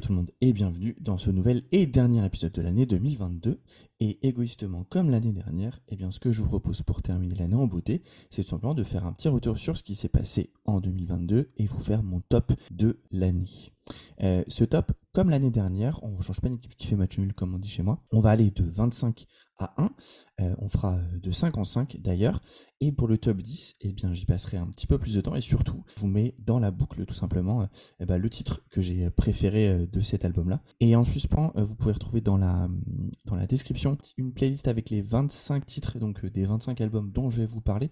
Tout le monde et bienvenue dans ce nouvel et dernier épisode de l'année 2022. Et égoïstement comme l'année dernière, eh bien ce que je vous propose pour terminer l'année en beauté, c'est tout simplement de faire un petit retour sur ce qui s'est passé en 2022 et vous faire mon top de l'année. Euh, ce top, comme l'année dernière, on ne change pas une équipe qui fait match nul comme on dit chez moi. On va aller de 25 à 1. Euh, on fera de 5 en 5 d'ailleurs. Et pour le top 10, eh bien j'y passerai un petit peu plus de temps et surtout, je vous mets dans la boucle tout simplement euh, eh ben, le titre que j'ai préféré de cet album-là. Et en suspens, vous pouvez retrouver dans la, dans la description une playlist avec les 25 titres, donc des 25 albums dont je vais vous parler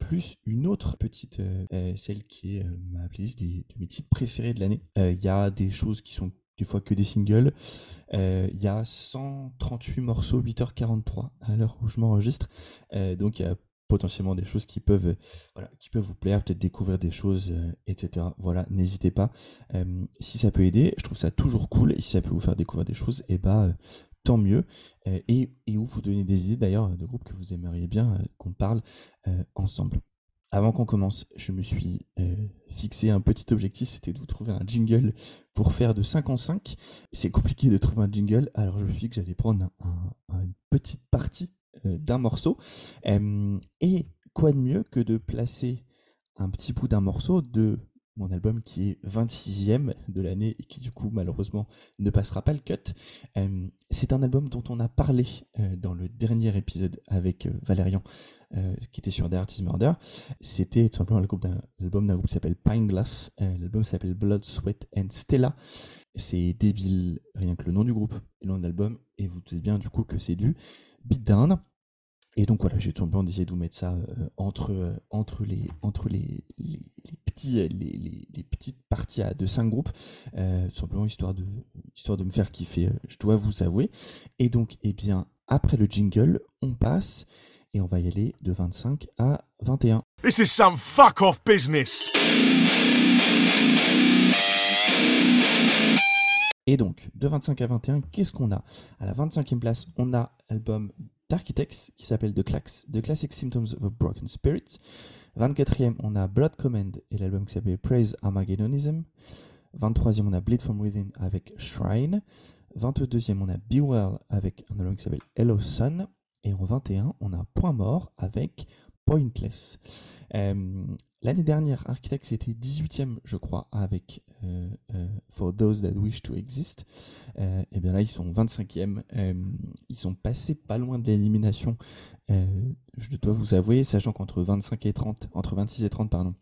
plus une autre petite, euh, euh, celle qui est euh, ma playlist des, de mes titres préférés de l'année. Il y a des choses qui sont fois que des singles. Il y a 138 morceaux, 8h43 à l'heure où je m'enregistre. donc il y a potentiellement des choses qui peuvent, voilà, qui peuvent vous plaire, peut-être découvrir des choses, etc. Voilà, n'hésitez pas. si ça peut aider, je trouve ça toujours cool. Et si ça peut vous faire découvrir des choses, et eh bah tant mieux. Euh, et, où vous donnez des idées d'ailleurs de groupes que vous aimeriez bien euh, qu'on parle euh, ensemble. Avant qu'on commence, je me suis fixé un petit objectif, c'était de vous trouver un jingle pour faire de 5 en 5. C'est compliqué de trouver un jingle, alors je me suis dit que j'allais prendre une petite partie d'un morceau. et quoi de mieux que de placer un petit bout d'un morceau de mon album qui est 26e de l'année et qui du coup malheureusement ne passera pas le cut. Euh, c'est un album dont on a parlé euh, dans le dernier épisode avec euh, Valérian qui était sur The Artist Murder. C'était tout simplement l'album d'un groupe qui s'appelle Pine Glass. l'album s'appelle Blood, Sweat and Stella. C'est débile, rien que le nom du groupe et le nom de l'album. Et vous savez bien du coup que c'est du beatdown. Et donc voilà, j'ai tout simplement essayé de vous mettre ça entre, entre, les, entre les, euh, les, petites parties de cinq groupes, euh, simplement histoire de, histoire de me faire kiffer, euh, je dois vous avouer. Et donc, eh bien, après le jingle, on passe et on va y aller de 25 à 21. This is some fuck off business. Et donc, de 25 à 21, qu'est-ce qu'on a? À la 25e place, on a l'album qui s'appelle The, The Classic Symptoms of a Broken Spirit. 24e, on a Blood Command et l'album qui s'appelle Praise Armageddonism. 23e, on a Bleed From Within avec Shrine. 22e, on a Be Well avec un album qui s'appelle Hello Sun. Et en 21, on a Point Mort avec Pointless. Euh, l'année dernière, Architects était 18e, je crois, avec euh, euh, For Those That Wish to Exist. et bien là, ils sont 25e. ils sont passés pas loin de l'élimination, je dois vous avouer, sachant qu'entre 25 et 30, entre 26 et 30, pardon,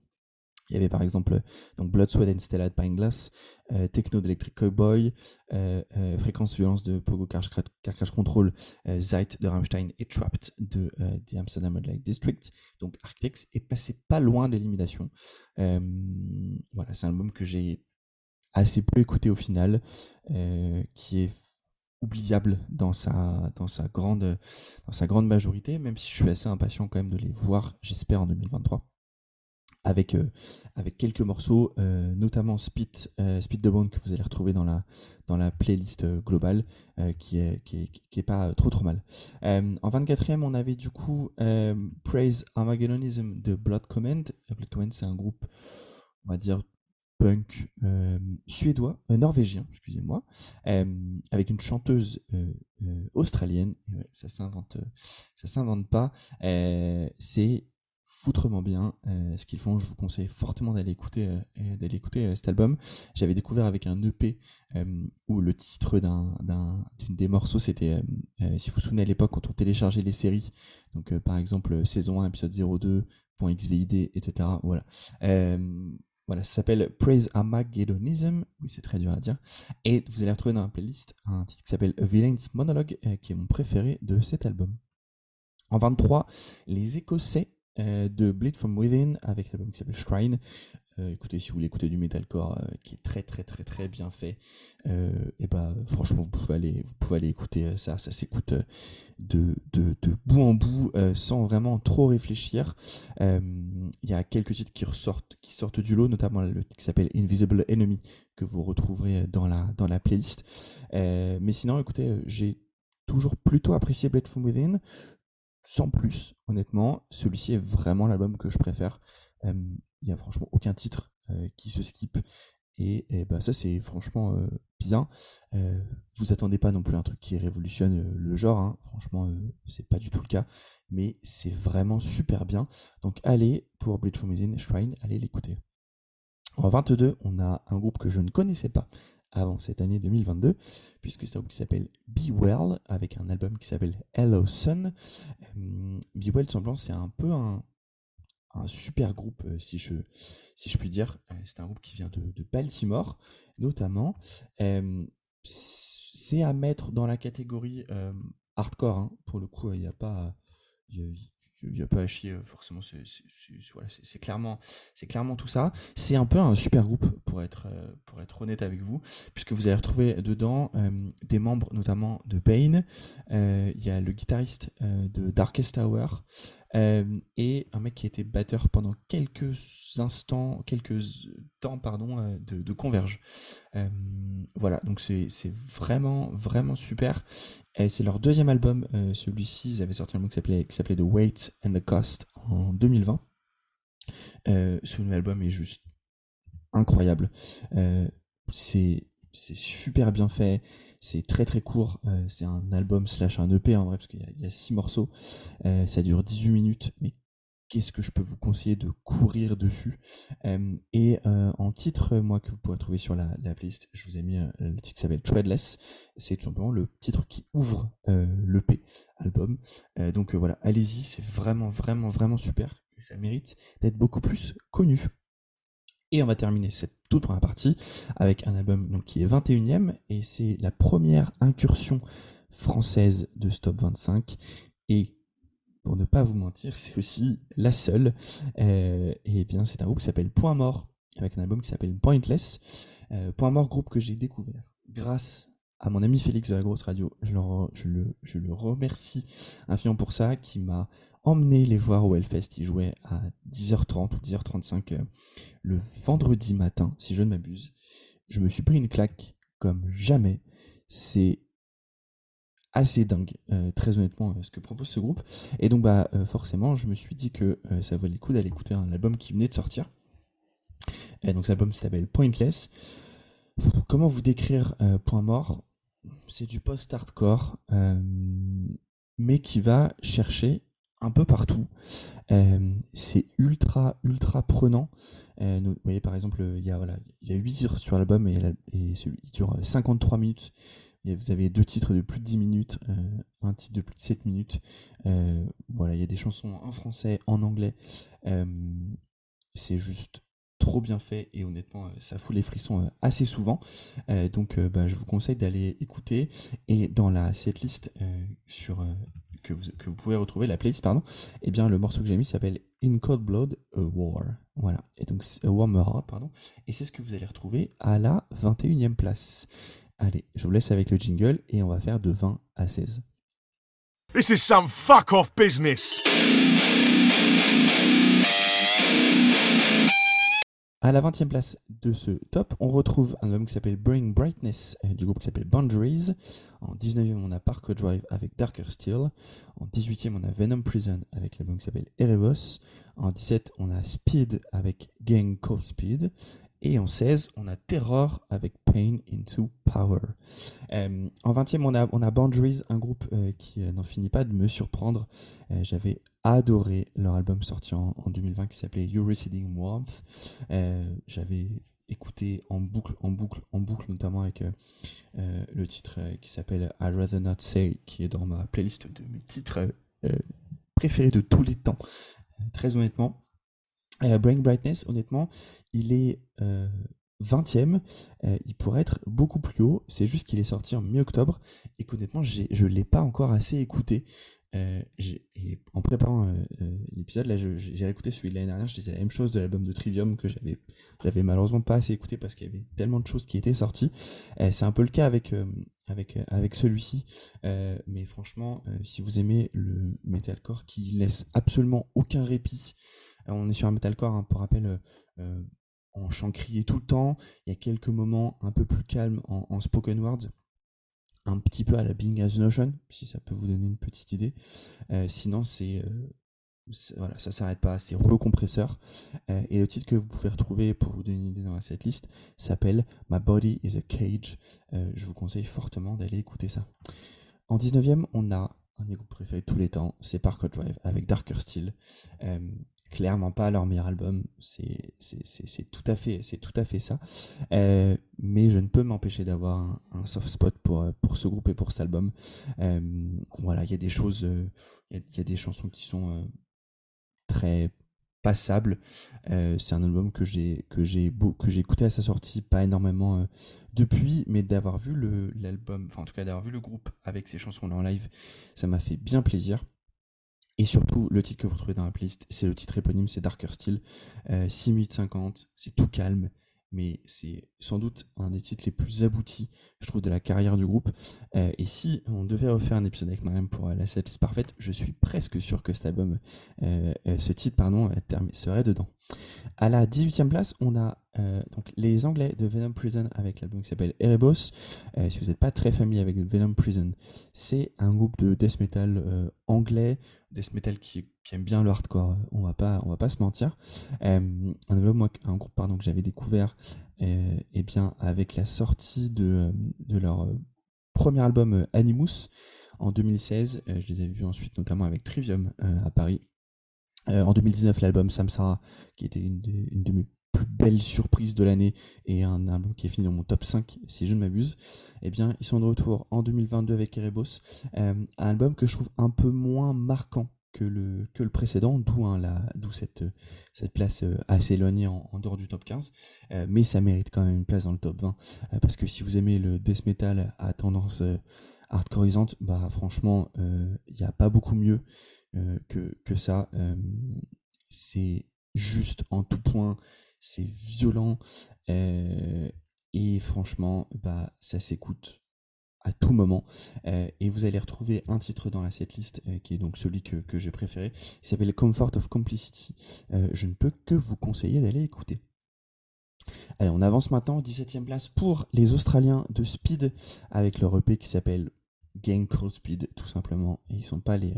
il y avait par exemple donc Blood, Sweat and Stella de Pine Glass, euh, Techno d'Electric Cowboy, euh, euh, Fréquence Violence de Pogo Car, Crash Control, Zeit de Rammstein et Trapped de The Amsterdam Light District. Donc Architects est passé pas loin de l'élimination. voilà, c'est un album que j'ai assez peu écouté au final, qui est oubliable dans sa, dans, sa grande, dans sa grande majorité, même si je suis assez impatient quand même de les voir, j'espère, en 2023 avec, euh, avec quelques morceaux, euh, notamment Speed, euh, the Bone que vous allez retrouver dans la, dans la playlist globale, qui, est, qui, est, qui est pas trop trop mal. en 24e, on avait du coup Praise Armageddonism de Blood Command. Blood Command, c'est un groupe, on va dire, punk suédois, norvégien, excusez-moi, avec une chanteuse australienne. ça s'invente, ça s'invente pas. c'est foutrement bien euh, ce qu'ils font. Je vous conseille fortement d'aller écouter, euh, d'aller écouter euh, cet album. J'avais découvert avec un EP où le titre d'un, d'un des morceaux c'était, si vous vous souvenez à l'époque quand on téléchargeait les séries, donc par exemple saison 1, épisode 02, .xvid, etc. Voilà. Voilà, ça s'appelle Praise Armagedonism. Oui, c'est très dur à dire. Et vous allez retrouver dans la playlist un titre qui s'appelle Villain's Monologue, qui est mon préféré de cet album. En 23, les Écossais euh, de Bleed From Within avec l'album qui s'appelle Shrine. Euh, écoutez, si vous voulez écouter du metalcore euh, qui est très très très très bien fait, et bah franchement vous pouvez aller écouter ça, ça s'écoute de, bout en bout sans vraiment trop réfléchir. Il y a quelques titres qui sortent du lot, notamment le titre qui s'appelle Invisible Enemy que vous retrouverez dans la dans la playlist. mais sinon, écoutez, j'ai toujours plutôt apprécié Blade From Within sans plus, honnêtement. Celui-ci est vraiment l'album que je préfère. Il n'y a franchement aucun titre qui se skip. Et, bah, ça, c'est franchement bien. vous attendez pas non plus un truc qui révolutionne le genre. Hein. Franchement, c'est pas du tout le cas. Mais c'est vraiment super bien. Donc allez, pour Bleach from Within, Shrine, allez l'écouter. En 22, on a un groupe que je ne connaissais pas avant cette année 2022, puisque c'est un groupe qui s'appelle Be Well, avec un album qui s'appelle Hello Sun. Be Well, tout c'est un peu un, super groupe, euh, si je, si je puis dire. Euh, c'est un groupe qui vient de, Baltimore, notamment. c'est à mettre dans la catégorie hardcore. Hein. Pour le coup, il n'y a pas il n'y a pas à chier euh, forcément c'est clairement tout ça. C'est un peu un super groupe pour être euh, honnête avec vous puisque vous allez retrouver dedans euh, des membres notamment de Bane. Il y a le guitariste de Darkest Tower et un mec qui était batteur pendant quelques instants quelques temps pardon de, de Converge voilà donc c'est vraiment vraiment super c'est leur deuxième album. Euh, celui-ci, ils avaient sorti un album qui s'appelait The Weight and the Cost en 2020. Euh, ce nouvel album est juste incroyable. Euh, c'est super bien fait. C'est très très court. c'est un album slash un EP en vrai, parce qu'il y, a six morceaux. ça dure 18 minutes, mais qu'est-ce que je peux vous conseiller de courir dessus? Et en titre, moi, que vous pourrez trouver sur la, playlist, je vous ai mis le titre qui s'appelle Treadless. C'est tout simplement le titre qui ouvre l'EP album. donc voilà, allez-y, c'est vraiment, vraiment, vraiment super. Et ça mérite d'être beaucoup plus connu. Et on va terminer cette toute première partie avec un album donc, qui est 21ème et c'est la première incursion française de Stop 25 et pour ne pas vous mentir, c'est aussi la seule. Euh, et bien, c'est un groupe qui s'appelle Point Mort, avec un album qui s'appelle Pointless. Euh, Point Mort, groupe que j'ai découvert grâce à mon ami Félix de la Grosse Radio. Je, le, remercie infiniment pour ça, qui m'a emmené les voir au Hellfest. Ils jouaient à 10h30 ou 10h35 euh, le vendredi matin, si je ne m'abuse. Je me suis pris une claque comme jamais. C'est assez dingue, euh, très honnêtement, euh, ce que propose ce groupe. Et donc, bah, forcément, je me suis dit que ça valait le coup d'aller écouter un album qui venait de sortir. Et donc, cet album s'appelle Pointless. Comment vous décrire Point Mort? C'est du post-hardcore, mais qui va chercher un peu partout. c'est ultra, ultra prenant. vous voyez, par exemple, il y a, voilà, il y a 8 titres sur l'album et, celui, il dure 53 minutes vous avez deux titres de plus de 10 minutes, euh, un titre de plus de 7 minutes. Euh, voilà, il y a des chansons en français, en anglais. Euh, c'est juste trop bien fait et honnêtement ça fout les frissons assez souvent. Donc bah, je vous conseille d'aller écouter et dans la setlist sur que vous, que, vous, pouvez retrouver la playlist pardon et eh bien le morceau que j'ai mis s'appelle In Cold Blood a War. Voilà. Et donc pardon. Et c'est ce que vous allez retrouver à la 21e place. Allez, je vous laisse avec le jingle et on va faire de 20 à 16. This is some fuck off business. À la 20e place de ce top, on retrouve un album qui s'appelle Bring Brightness euh, du groupe qui s'appelle Boundaries. En 19e, on a Parker Drive avec Darker Steel. En 18e, on a Venom Prison avec l'album qui s'appelle Erebos. En 17, on a Speed avec Gang Cold Speed. Et en 16, on a Terror avec Pain into Power. Euh, en 20e, on a, on a Boundaries, un groupe euh, qui euh, n'en finit pas de me surprendre. J'avais adoré leur album sorti en, 2020 qui s'appelait You Receding Warmth. J'avais écouté en boucle, en boucle, en boucle, notamment avec le titre qui s'appelle I'd Rather Not Say, qui est dans ma playlist de mes titres préférés de tous les temps. très honnêtement. Brain Brightness, honnêtement, il est 20ème. Euh, euh, il pourrait être beaucoup plus haut. C'est juste qu'il est sorti en mi-octobre et qu'honnêtement, je ne l'ai pas encore assez écouté. Euh, en préparant l'épisode, j'ai réécouté celui de l'année dernière. Je disais la même chose de l'album de Trivium que j'avais malheureusement pas assez écouté parce qu'il y avait tellement de choses qui étaient sorties. c'est un peu le cas avec avec avec celui-ci. mais franchement, si vous aimez le metalcore qui laisse absolument aucun répit, on est sur un metalcore, hein, pour rappel, en chant crié tout le temps. Il y a quelques moments un peu plus calmes en, spoken words, un petit peu à la Being as Notion, si ça peut vous donner une petite idée. Euh, sinon, c'est euh, voilà, ça s'arrête pas, c'est rouleau compresseur. Euh, et le titre que vous pouvez retrouver pour vous donner une idée dans cette liste s'appelle My Body is a Cage. Euh, je vous conseille fortement d'aller écouter ça. En 19ème, on a un des groupes préférés de tous les temps, c'est Parkour Drive avec Darker Steel. Euh, clairement pas leur meilleur album, c'est tout à fait ça. mais je ne peux m'empêcher d'avoir un, soft spot pour pour ce groupe et pour cet album. voilà, il y a des choses, il y, a des chansons qui sont très passable. Euh, c'est un album que j'ai écouté à sa sortie, pas énormément euh, depuis, mais d'avoir vu l'album, enfin en tout cas d'avoir vu le groupe avec ses chansons en live, ça m'a fait bien plaisir. Et surtout, le titre que vous trouvez dans la playlist, c'est le titre éponyme, c'est Darker Steel. 6 euh, minutes 50, c'est tout calme, mais c'est sans doute un des titres les plus aboutis, je trouve, de la carrière du groupe. Euh, et si on devait refaire un épisode avec Mariam pour la setlist parfaite, je suis presque sûr que cet album, euh, euh, ce titre, pardon, serait dedans. À la 18e place, on a donc les Anglais de Venom Prison avec l'album qui s'appelle Erebos. si vous n'êtes pas très familier avec Venom Prison, c'est un groupe de death metal anglais, death metal qui, aime bien le hardcore. On va pas, on va pas se mentir. un groupe que j'avais découvert eh bien, avec la sortie de, de leur euh, premier album euh, Animus en 2016, euh, je les avais vus ensuite notamment avec Trivium à Paris. En 2019, l'album Samsara, qui était une, de mes plus belles surprises de l'année et un album qui est fini dans mon top 5 si je ne m'abuse, eh bien ils sont de retour en 2022 avec Erebos, un album que je trouve un peu moins marquant que le, précédent, d'où hein, cette, place euh, assez éloignée en, dehors du top 15. Euh, mais ça mérite quand même une place dans le top 20. Euh, parce que si vous aimez le death metal à tendance hardcoreisante, bah franchement, il n'y a pas beaucoup mieux que, que ça. c'est juste en tout point, c'est violent. et franchement, bah, ça s'écoute à tout moment. Euh, et vous allez retrouver un titre dans la setlist euh, qui est donc celui que, que j'ai préféré. Il s'appelle Comfort of Complicity. Euh, je ne peux que vous conseiller d'aller écouter. Allez, on avance maintenant 17ème place pour les Australiens de Speed avec leur EP qui s'appelle Gang Crawl Speed tout simplement et ils sont pas les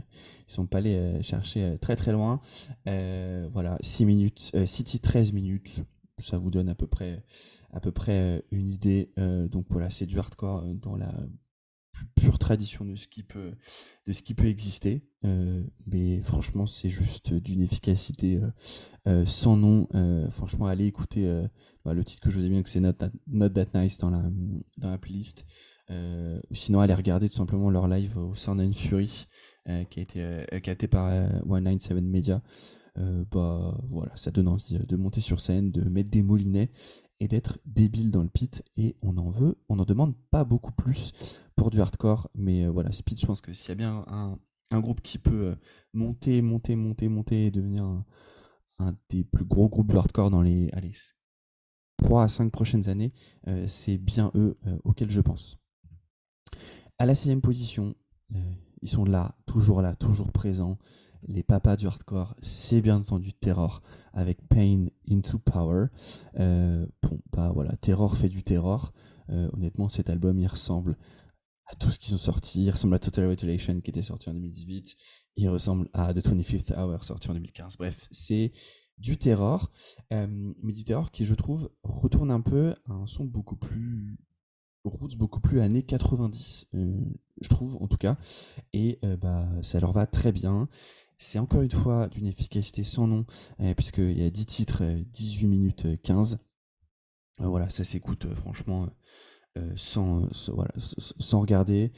ils sont pas allés chercher très très loin voilà 6 minutes City 13 minutes ça vous donne à peu près à peu près euh, une idée. Euh, donc voilà, c'est du hardcore euh, dans la plus pure tradition de ce qui peut, de ce qui peut exister. mais franchement, c'est juste d'une efficacité sans nom. franchement, allez écouter bah, le titre que je vous ai mis, que c'est Not, That Nice dans la, dans la playlist. Ou sinon, allez regarder tout simplement leur live au Sound and Fury, qui a été capté par 197 Media. bah voilà, ça donne envie de monter sur scène, de mettre des moulinets et d'être débile dans le pit. Et on en veut, on en demande pas beaucoup plus pour du hardcore. Mais euh, voilà Speed je pense que s'il y a bien un, groupe qui peut euh, monter monter monter monter et devenir un, des plus gros groupes de hardcore dans les allez, 3 à 5 prochaines années euh, c'est bien eux auxquels je pense à la sixième position ils sont là toujours là toujours présents les papas du hardcore, c'est bien entendu Terror avec Pain into Power. Euh, bon, bah voilà, Terror fait du terror. Euh, honnêtement, cet album, il ressemble à tout ce qu'ils ont sorti. Il ressemble à Total Retaliation qui était sorti en 2018. Il ressemble à The 25th Hour sorti en 2015. Bref, c'est du terror, euh, mais du terror qui, je trouve, retourne un peu à un son beaucoup plus roots beaucoup plus années 90 je trouve en tout cas. Et bah ça leur va très bien. C'est encore une fois d'une efficacité sans nom, euh, puisqu'il y a 10 titres, 18 euh, minutes 15. Euh, voilà, ça s'écoute franchement sans, voilà, sans regarder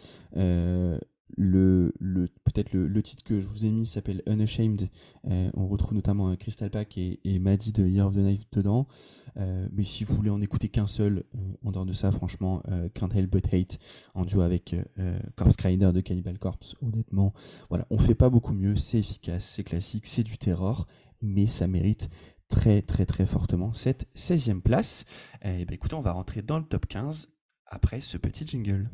le, peut-être le, titre que je vous ai mis s'appelle Unashamed. Euh, on retrouve notamment euh, Crystal Pack et, et Maddie de Year of the Knife dedans. Euh, mais si vous voulez en écouter qu'un seul, en dehors de ça, franchement, Can't Help But Hate en duo avec Corpse Rider de Cannibal Corpse. Honnêtement, voilà, on fait pas beaucoup mieux. C'est efficace, c'est classique, c'est du terror, mais ça mérite très très très fortement cette 16e place. Et ben écoutez, on va rentrer dans le top 15 après ce petit jingle.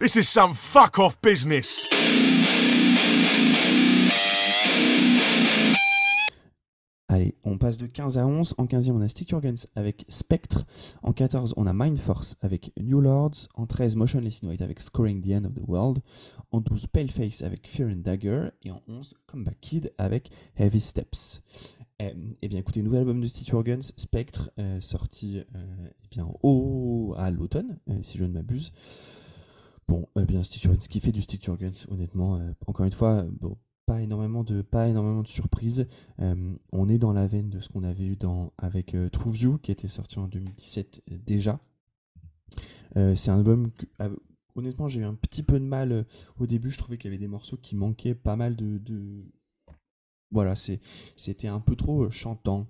This is some fuck off business. Allez, on passe de 15 à 11. En 15e, on a Stick avec Spectre. En 14, on a Mind Force avec New Lords. En 13, Motionless in avec Scoring the End of the World. En 12, Paleface avec Fear and Dagger. Et en 11, Comeback Kid avec Heavy Steps. Eh, eh bien, écoutez, nouvel album de Stick Spectre, euh, sorti euh, eh bien, au, à l'automne, euh, si je ne m'abuse. Bon, eh bien, Stick qui fait du Stick Your Guns, honnêtement, encore une fois, bon, pas énormément de pas énormément de surprises. Euh, on est dans la veine de ce qu'on avait eu dans avec euh, True View qui était sorti en 2017 euh, déjà. c'est un album que, honnêtement j'ai eu un petit peu de mal au début. Je trouvais qu'il y avait des morceaux qui manquaient pas mal de, voilà c'est c'était un peu trop chantant.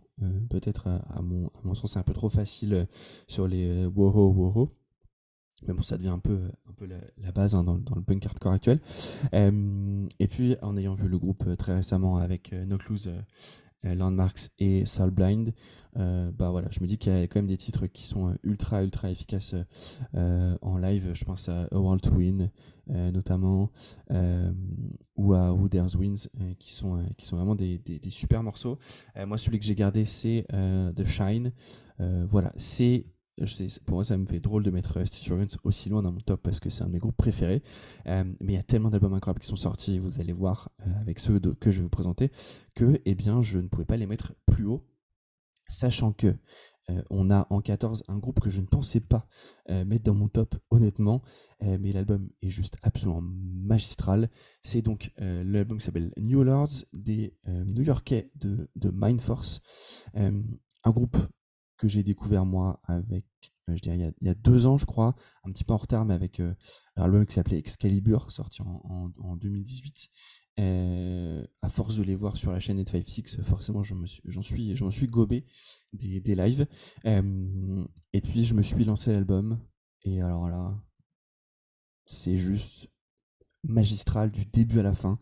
Peut-être à, mon à mon sens c'est un peu trop facile sur les woho woho. Mais bon, ça devient un peu, un peu la, base hein, dans, le punk hardcore actuel. Euh, et puis, en ayant vu le groupe euh, très récemment avec euh, No Clues, Landmarks et Soul Blind, bah voilà, je me dis qu'il y a quand même des titres qui sont ultra, ultra efficaces en live. Je pense à A World to Win, notamment, ou à Who There's Wins, qui, sont, qui sont vraiment des, des, des super morceaux. moi, celui que j'ai gardé, c'est The Shine. voilà, c'est pour moi, ça me fait drôle de mettre Stitch aussi loin dans mon top parce que c'est un de mes groupes préférés. Euh, mais il y a tellement d'albums incroyables qui sont sortis, vous allez voir euh, avec ceux que je vais vous présenter, que eh bien, je ne pouvais pas les mettre plus haut, sachant que euh, on a en 14 un groupe que je ne pensais pas mettre dans mon top, honnêtement, mais l'album est juste absolument magistral. C'est donc l'album qui s'appelle New Lords des New-Yorkais de, de Mind Force, un groupe que j'ai découvert moi avec, euh, je dirais, il y, a, deux ans, je crois, un petit peu en retard, mais avec euh, l'album qui s'appelait Excalibur, sorti en, en, 2018. Euh, à force de les voir sur la chaîne 856, forcément, j'en suis, j'en suis gobé des, des lives. et puis, je me suis lancé l'album. Et alors là, c'est juste magistral du début à la fin.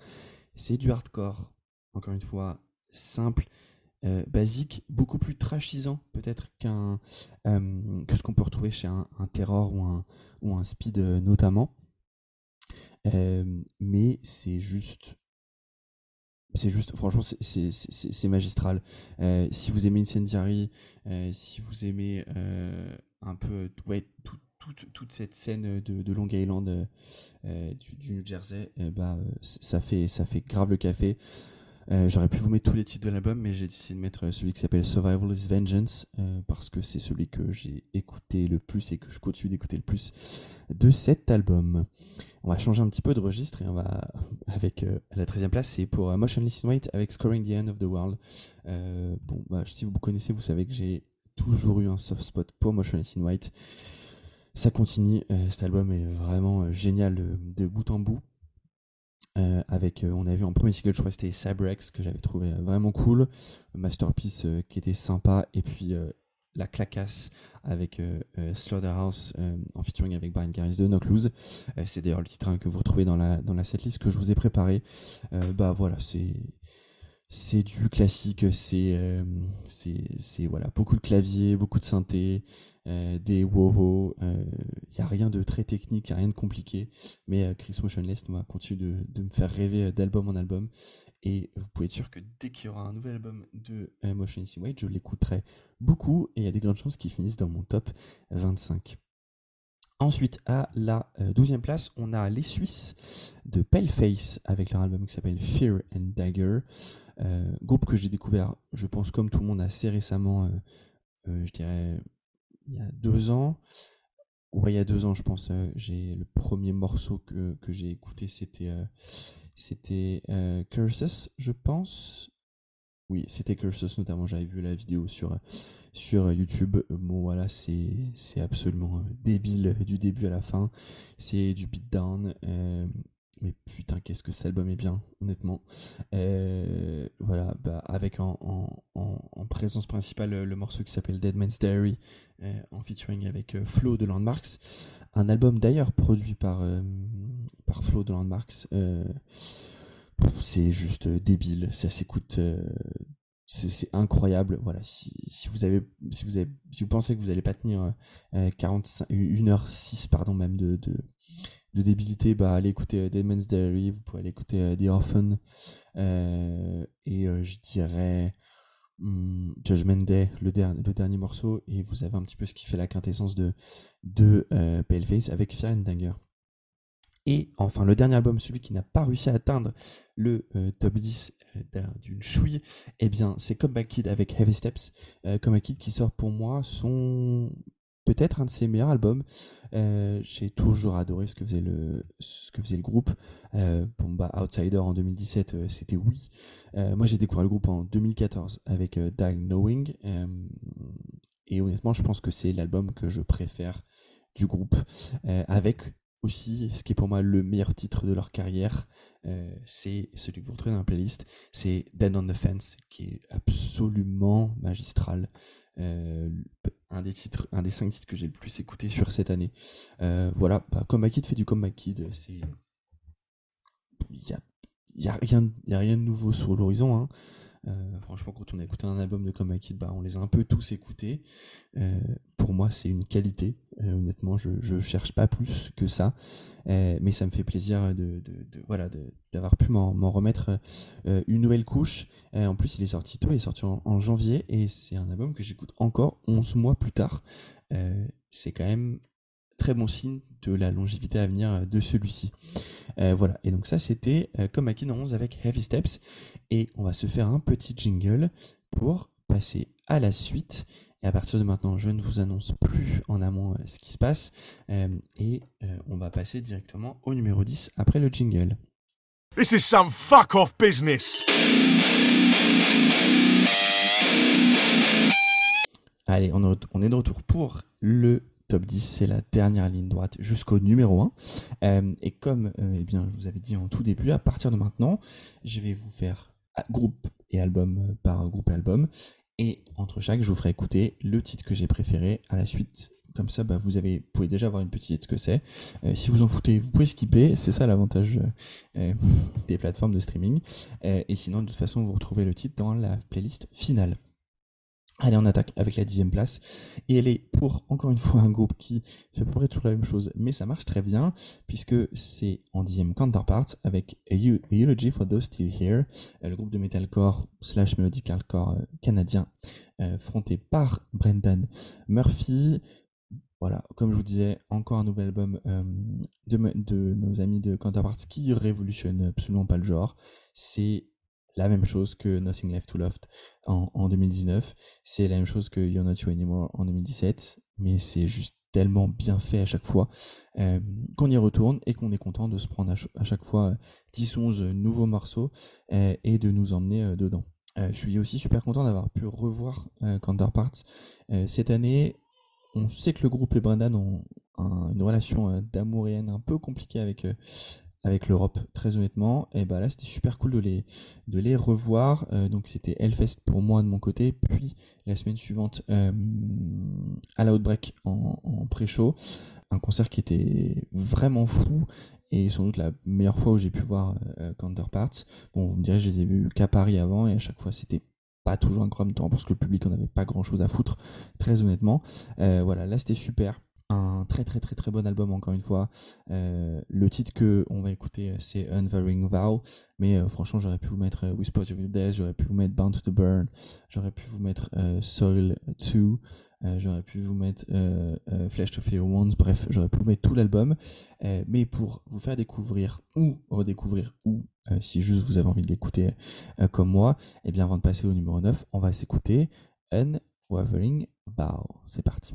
C'est du hardcore, encore une fois, simple euh, basique, beaucoup plus trashisant peut-être qu'un euh, que ce qu'on peut retrouver chez un, Terror ou un, ou un Speed euh, notamment. mais c'est juste c'est juste, franchement, c'est magistral. si vous aimez Incendiary, si vous aimez un peu ouais, toute cette scène de, de Long Island du, du, New Jersey, bah, ça, fait, ça fait grave le café. Euh, j'aurais pu vous mettre tous les titres de l'album, mais j'ai décidé de mettre euh, celui qui s'appelle Survival is Vengeance, euh, parce que c'est celui que j'ai écouté le plus et que je continue d'écouter le plus de cet album. On va changer un petit peu de registre et on va avec la 13e place, c'est pour Motionless in White avec Scoring the End of the World. bon, bah, si vous connaissez, vous savez que j'ai toujours eu un soft spot pour Motionless in White. Ça continue, cet album est vraiment génial de bout en bout. Euh, avec, euh, on a vu en premier single, je crois que c'était Cybrex, que j'avais trouvé euh, vraiment cool, Masterpiece qui était sympa, et puis la clacasse avec Slaughterhouse en featuring avec Brian Garris de Knock Loose. c'est d'ailleurs le titre hein, que vous retrouvez dans la, dans la setlist que je vous ai préparé. bah voilà, c'est c'est du classique, c'est c'est voilà beaucoup de clavier, beaucoup de synthé, euh, des woho. Il euh, n'y a rien de très technique, il n'y a rien de compliqué. Mais euh, Chris Motionless va continuer de, me faire rêver d'album en album. Et vous pouvez être sûr que dès qu'il y aura un nouvel album de Motionless in White, je l'écouterai beaucoup. Et il y a des grandes chances qu'il finisse dans mon top 25. Ensuite, à la 12e place, on a les Suisses de Paleface avec leur album qui s'appelle Fear and Dagger. groupe que j'ai découvert, je pense, comme tout le monde, assez récemment. je dirais il y a deux ans. Ouais, il y a deux ans, je pense. Euh, j'ai le premier morceau que, j'ai écouté, c'était euh, euh, je pense. Oui, c'était Curses notamment. J'avais vu la vidéo sur YouTube. Bon, voilà, c'est c'est absolument débile du début à la fin. C'est du beatdown. Mais putain, qu'est-ce que cet album est bien, honnêtement. Euh, voilà, bah, avec en, en, présence principale le, morceau qui s'appelle Dead Man's Diary, euh, en featuring avec euh, Flo de Landmarks. Un album d'ailleurs produit par, par Flo de Landmarks. c'est juste débile, ça s'écoute. c'est incroyable. Voilà, si, vous avez, si vous avez, si vous pensez que vous n'allez pas tenir 45, 1h06 pardon même de de débilité, bah, allez écouter euh, Demon's Diary, vous pouvez aller écouter euh, The Orphan. Euh, et je dirais, hum, Judgment Day, le, le, dernier morceau, et vous avez un petit peu ce qui fait la quintessence de, de Paleface avec Fear and Danger. Et enfin, le dernier album, celui qui n'a pas réussi à atteindre le top 10 euh, d'une chouille, eh bien, c'est Comeback Kid avec Heavy Steps. Euh, Comeback Kid qui sort pour moi son peut-être un de ses meilleurs albums. J'ai toujours adoré ce que faisait le, ce que faisait le groupe. bon, bah, Outsider en 2017, c'était oui. moi, j'ai découvert le groupe en 2014 avec Die Knowing. et honnêtement, je pense que c'est l'album que je préfère du groupe. avec aussi, ce qui est pour moi le meilleur titre de leur carrière, euh, c'est celui que vous retrouvez dans la playlist, c'est Dead on the Fence, qui est absolument magistral. Euh, un des cinq titres que j'ai le plus écouté sur cette année. Euh, voilà, bah, comme Kid fait du Come Kid, il y a, y a, rien, y a rien de nouveau sur l'horizon. Hein. Euh, franchement, quand on a écouté un album de Come Kid, bah, on les a un peu tous écoutés. Euh, pour moi, c'est une qualité. Euh, honnêtement, je, je cherche pas plus que ça. mais ça me fait plaisir voilà d'avoir pu m'en remettre une nouvelle couche. en plus, il est sorti tôt, il est sorti en, janvier et c'est un album que j'écoute encore 11 mois plus tard. c'est quand même très bon signe de la longévité à venir de celui-ci. voilà, et donc ça c'était comme Akin 11 avec Heavy Steps. Et on va se faire un petit jingle pour passer à la suite. Et à partir de maintenant, je ne vous annonce plus en amont euh, ce qui se passe. Euh, et euh, on va passer directement au numéro 10 après le jingle. This is some fuck off business. Allez, on est de retour pour le top 10, c'est la dernière ligne droite jusqu'au numéro 1. et comme eh bien, je vous avais dit en tout début, à partir de maintenant, je vais vous faire groupe et album euh, par groupe et album. Et entre chaque, je vous ferai écouter le titre que j'ai préféré à la suite. Comme ça, bah, vous avez, pouvez déjà avoir une petite idée de ce que c'est. Euh, si vous en foutez, vous pouvez skipper. C'est ça l'avantage euh, des plateformes de streaming. et sinon, de toute façon, vous retrouvez le titre dans la playlist finale. Allez, on attaque avec la dixième place. Et elle est pour, encore une fois, un groupe qui fait à peu près toujours la même chose, mais ça marche très bien, puisque c'est en dixième counterpart avec A, Eulogy for Those Still Here, euh, le groupe de metalcore slash melodicalcore euh, canadien, euh, fronté par Brendan Murphy. Voilà, comme je vous disais, encore un nouvel album de, de nos amis de Counterparts qui révolutionne absolument pas le genre. C'est la même chose que Nothing Left to Loft en, 2019. C'est la même chose que You're Not You Anymore en 2017. Mais c'est juste tellement bien fait à chaque fois euh, qu'on y retourne et qu'on est content de se prendre à, chaque fois 10 ou 11 nouveaux morceaux euh, et de nous emmener euh, dedans. je suis aussi super content d'avoir pu revoir Counterparts cette année. On sait que le groupe et Brendan ont une relation d'amour et haine un peu compliquée avec avec l'Europe, très honnêtement. Et bah là, c'était super cool de les, de les revoir. Euh, donc, c'était Hellfest pour moi de mon côté. Puis, la semaine suivante, euh, à l'Outbreak en, pré-show. Un concert qui était vraiment fou et sans doute la meilleure fois où j'ai pu voir euh, Counterparts. Bon, vous me direz, je les ai vus qu'à Paris avant et à chaque fois, c'était pas toujours incroyable, parce que le public en avait pas grand chose à foutre, très honnêtement. voilà, là, c'était super un très très très très bon album encore une fois. Euh, le titre que on va écouter euh, c'est Unvarying Vow, mais euh, franchement j'aurais pu vous mettre Whisper of Your Death, j'aurais pu vous mettre Bound to the Burn, j'aurais pu vous mettre Soil 2, j'aurais pu vous mettre Flesh to Fear Wounds, bref j'aurais pu vous mettre tout l'album, mais pour vous faire découvrir ou redécouvrir ou si juste vous avez envie de l'écouter comme moi, et eh bien avant de passer au numéro 9, on va s'écouter Unwavering Vow. C'est parti.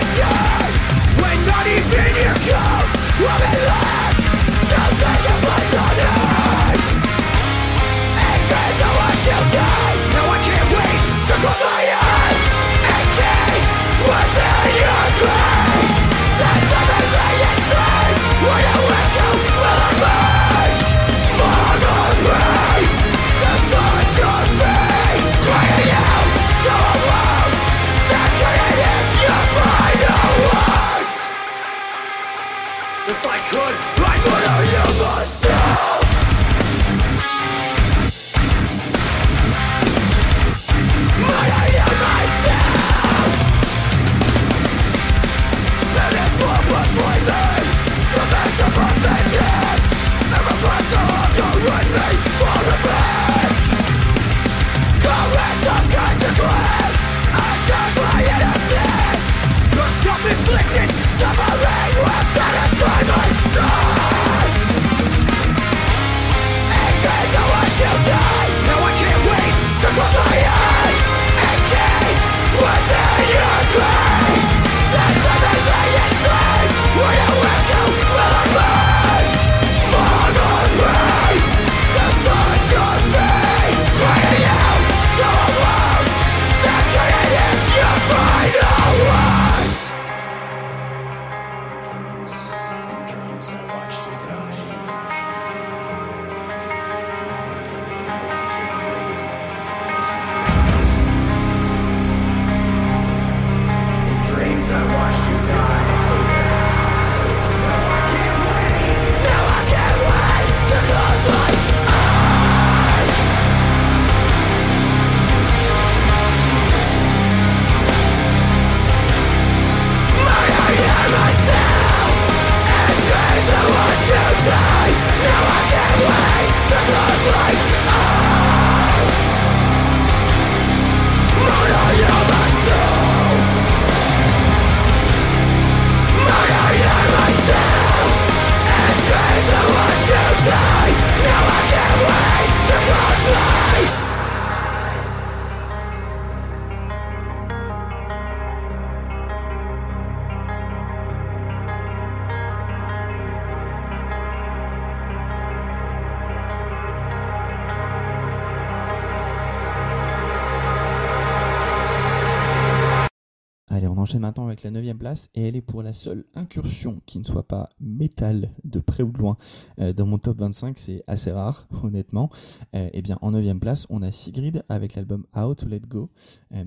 la 9 place et elle est pour la seule incursion qui ne soit pas métal de près ou de loin euh, dans mon top 25. C'est assez rare, honnêtement. et eh bien, en 9 place, on a Sigrid avec l'album How to Let Go.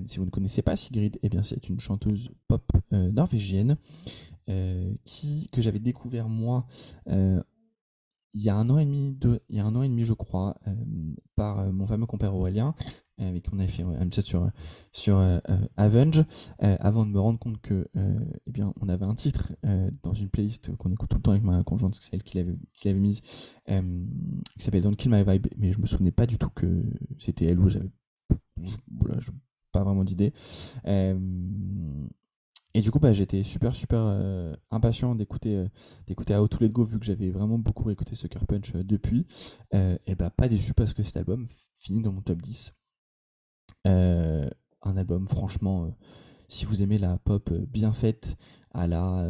si vous ne connaissez pas Sigrid, eh bien, c'est une chanteuse pop norvégienne qui, que j'avais découvert moi il y a un an et demi, il y a un an et demi, je crois, euh, par euh, mon fameux compère Aurélien, euh, avec qui on avait fait un chat sur sur Avenge, avant de me rendre compte que, eh bien, on avait un titre dans une playlist qu'on écoute tout le temps avec ma conjointe, c'est elle qui l'avait qui l'avait mise, qui s'appelle Don't Kill My Vibe, mais je me souvenais pas du tout que c'était elle ou j'avais, pas vraiment d'idée. Et du coup, bah, j'étais super, super euh, impatient d'écouter euh, d'écouter How to Let Go, vu que j'avais vraiment beaucoup écouté Sucker Punch euh, depuis. et bah, pas déçu parce que cet album finit dans mon top 10. Un album, franchement, si vous aimez la pop bien faite, à la,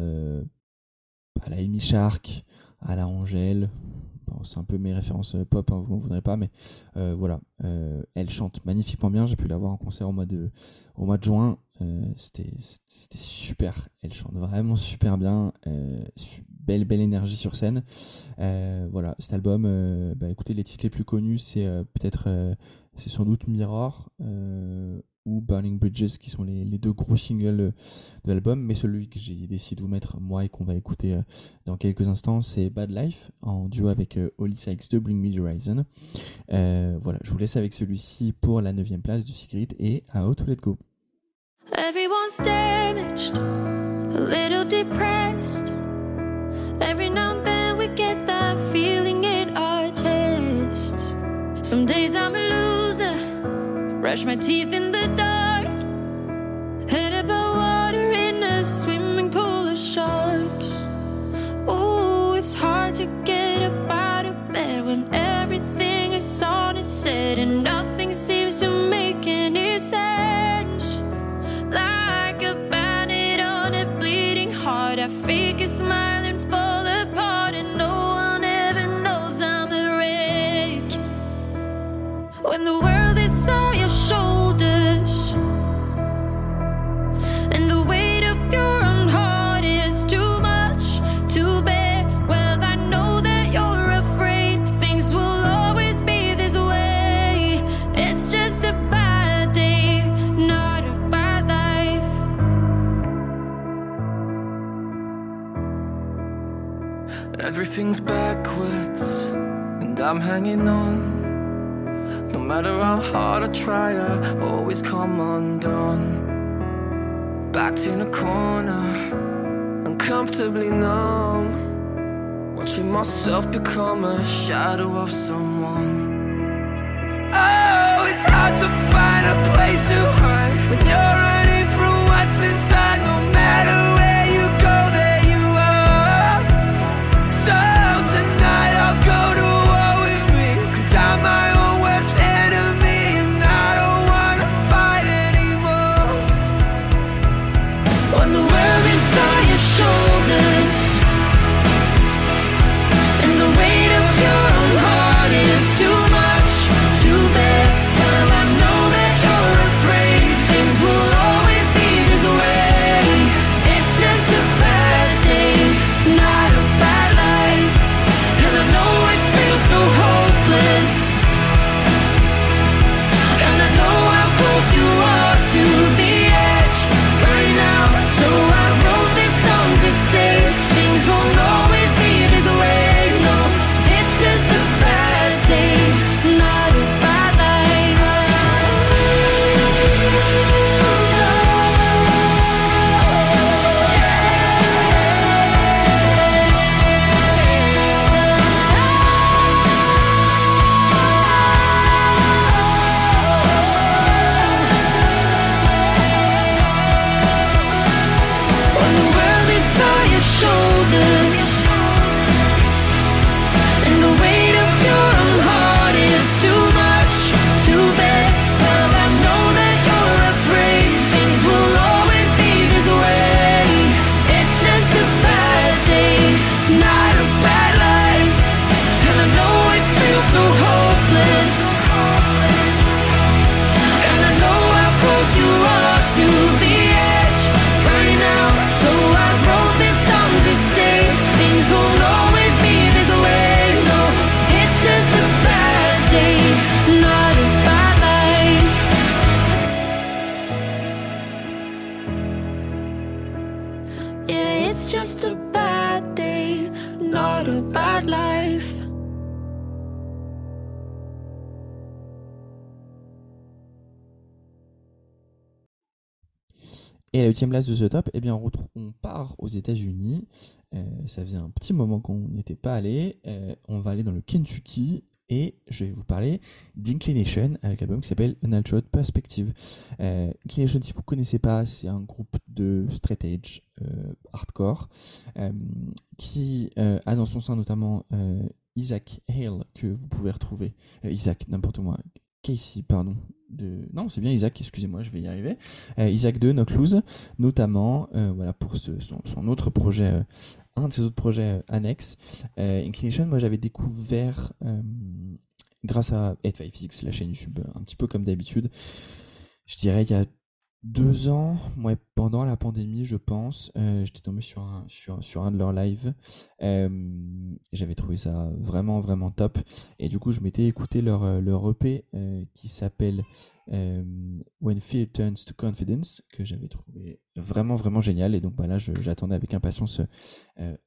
à la Amy Shark, à la Angèle, c'est un peu mes références pop, hein, vous m'en voudrez pas, mais voilà, elle chante magnifiquement bien. J'ai pu la voir en concert au mois de, juin. Euh, c'était super. Elle chante vraiment super bien. Euh, belle, belle énergie sur scène. Euh, voilà, cet album, bah, écoutez, les titres les plus connus, c'est peut-être, c'est sans doute Mirror ou Burning Bridges, qui sont les, deux gros singles de l'album. Mais celui que j'ai décidé de vous mettre, moi, et qu'on va écouter dans quelques instants, c'est Bad Life, en duo avec Holly Sykes de Bring Me the Horizon. voilà, je vous laisse avec celui-ci pour la 9 place du Secret et à Out to Let Go. Everyone's damaged, a little depressed. Every now and then we get that feeling in our chests. Some days I'm a brush my teeth in the dark. Head above water in a swimming pool of sharks. Oh, it's hard to get up out of bed when everything is on its head and Everything's backwards, and I'm hanging on. No matter how hard I try, I always come undone. Backed in a corner, uncomfortably numb. Watching myself become a shadow of someone. Oh, it's hard to find a place to hide when you're Place de ce top, eh bien, on, retrouve- on part aux États-Unis. Euh, ça faisait un petit moment qu'on n'y était pas allé. Euh, on va aller dans le Kentucky et je vais vous parler d'Inclination avec l'album qui s'appelle An Altered Perspective. Euh, Inclination, si vous ne connaissez pas, c'est un groupe de straight edge euh, hardcore qui a dans son sein notamment Isaac Hale que vous pouvez retrouver. Isaac, n'importe moi. Casey, pardon. Non, c'est bien Isaac, excusez-moi, je vais y arriver. Euh, Isaac de Knock Loose, notamment euh, voilà, pour son, autre projet, euh, un de ses autres projets annexes. Inclination, moi j'avais découvert grâce à 856, la chaîne YouTube, un petit peu comme d'habitude. Je dirais il y a deux ans, ouais, pendant la pandémie, je pense, euh, j'étais tombé sur un, sur, un de leurs lives. Euh, J'avais trouvé ça vraiment, vraiment top. Et du coup, je m'étais écouté leur, euh, leur EP qui s'appelle When Fear Turns to Confidence, que j'avais trouvé vraiment, vraiment génial. Et donc, voilà, je- j'attendais avec impatience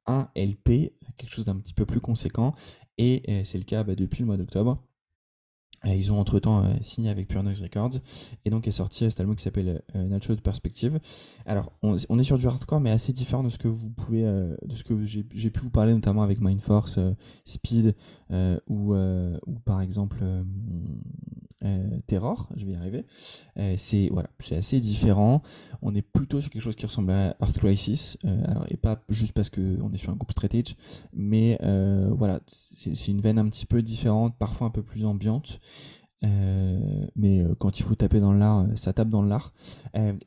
un LP, quelque chose d'un petit peu plus conséquent. Et c'est le cas bah, depuis le mois d'octobre. Ils ont entre-temps euh, signé avec Pure Noise Records et donc est sorti cet album qui s'appelle euh, Natural Perspective. Alors on, est sur du hardcore mais assez différent de ce que vous pouvez, euh, de ce que j'ai pu vous parler notamment avec Mind Force, euh, Speed ou, par exemple Terror, je vais y arriver. C'est voilà, c'est assez différent. On est plutôt sur quelque chose qui ressemble à Earth Crisis, alors et pas juste parce que on est sur un groupe straight edge, mais voilà, c'est une veine un petit peu différente, parfois un peu plus ambiante. Euh, mais euh, quand il faut taper dans l'art, euh, ça tape dans l'art.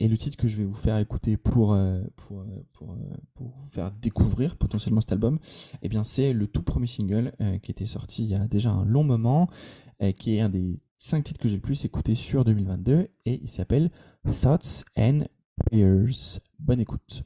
Et le titre que je vais vous faire écouter pour, pour, pour, vous faire découvrir potentiellement cet album, eh bien c'est le tout premier single qui était sorti il y a déjà un long moment, qui est un des cinq titres que j'ai le plus écouté sur 2022 et il s'appelle Thoughts and Prayers. Bonne écoute.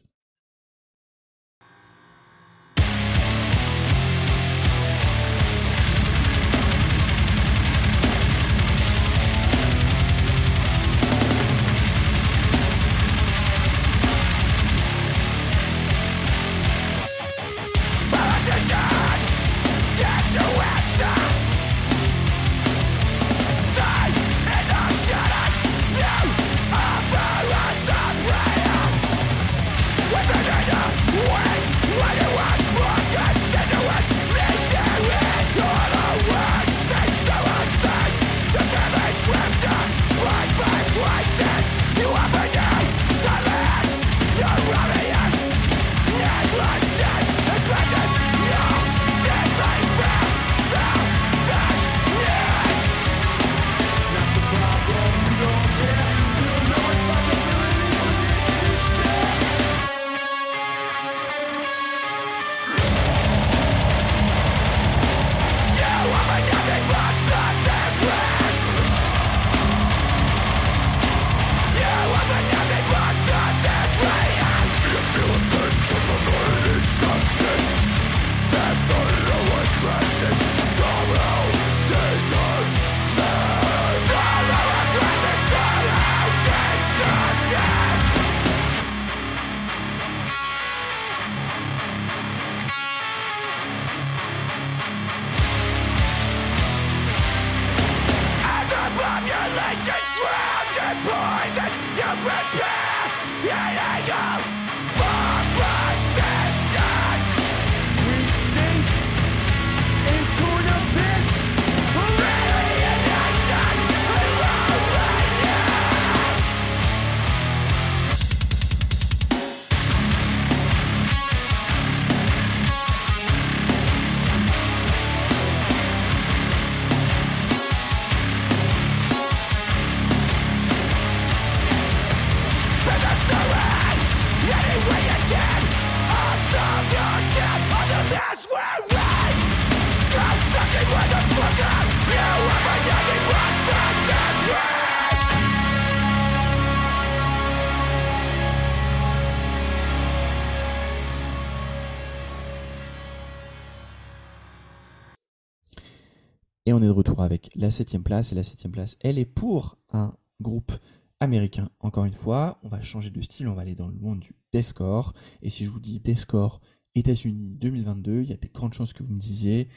La septième place. Et la septième place, elle est pour un groupe américain. Encore une fois, on va changer de style, on va aller dans le monde du deathcore. Et si je vous dis deathcore États-Unis 2022, il y a des grandes chances que vous me disiez.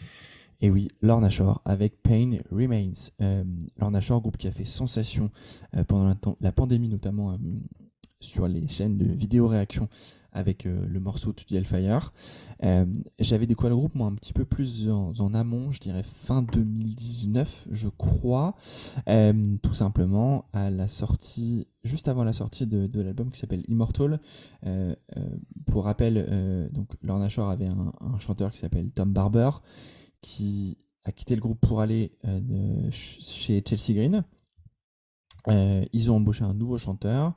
Et oui, Lorna Shore avec Pain Remains. Euh, Lorna Shore, groupe qui a fait sensation euh, pendant la, la, pandémie, notamment euh, sur les chaînes de vidéo réaction avec euh, le morceau To the Hellfire. Euh, J'avais découvert le groupe moi un petit peu plus en, amont, je dirais fin 2019, je crois, euh, tout simplement à la sortie, juste avant la sortie de, l'album qui s'appelle Immortal. Pour rappel, donc Lorna Shore avait un, chanteur qui s'appelle Tom Barber qui a quitté le groupe pour aller chez Chelsea Green. Ils ont embauché un nouveau chanteur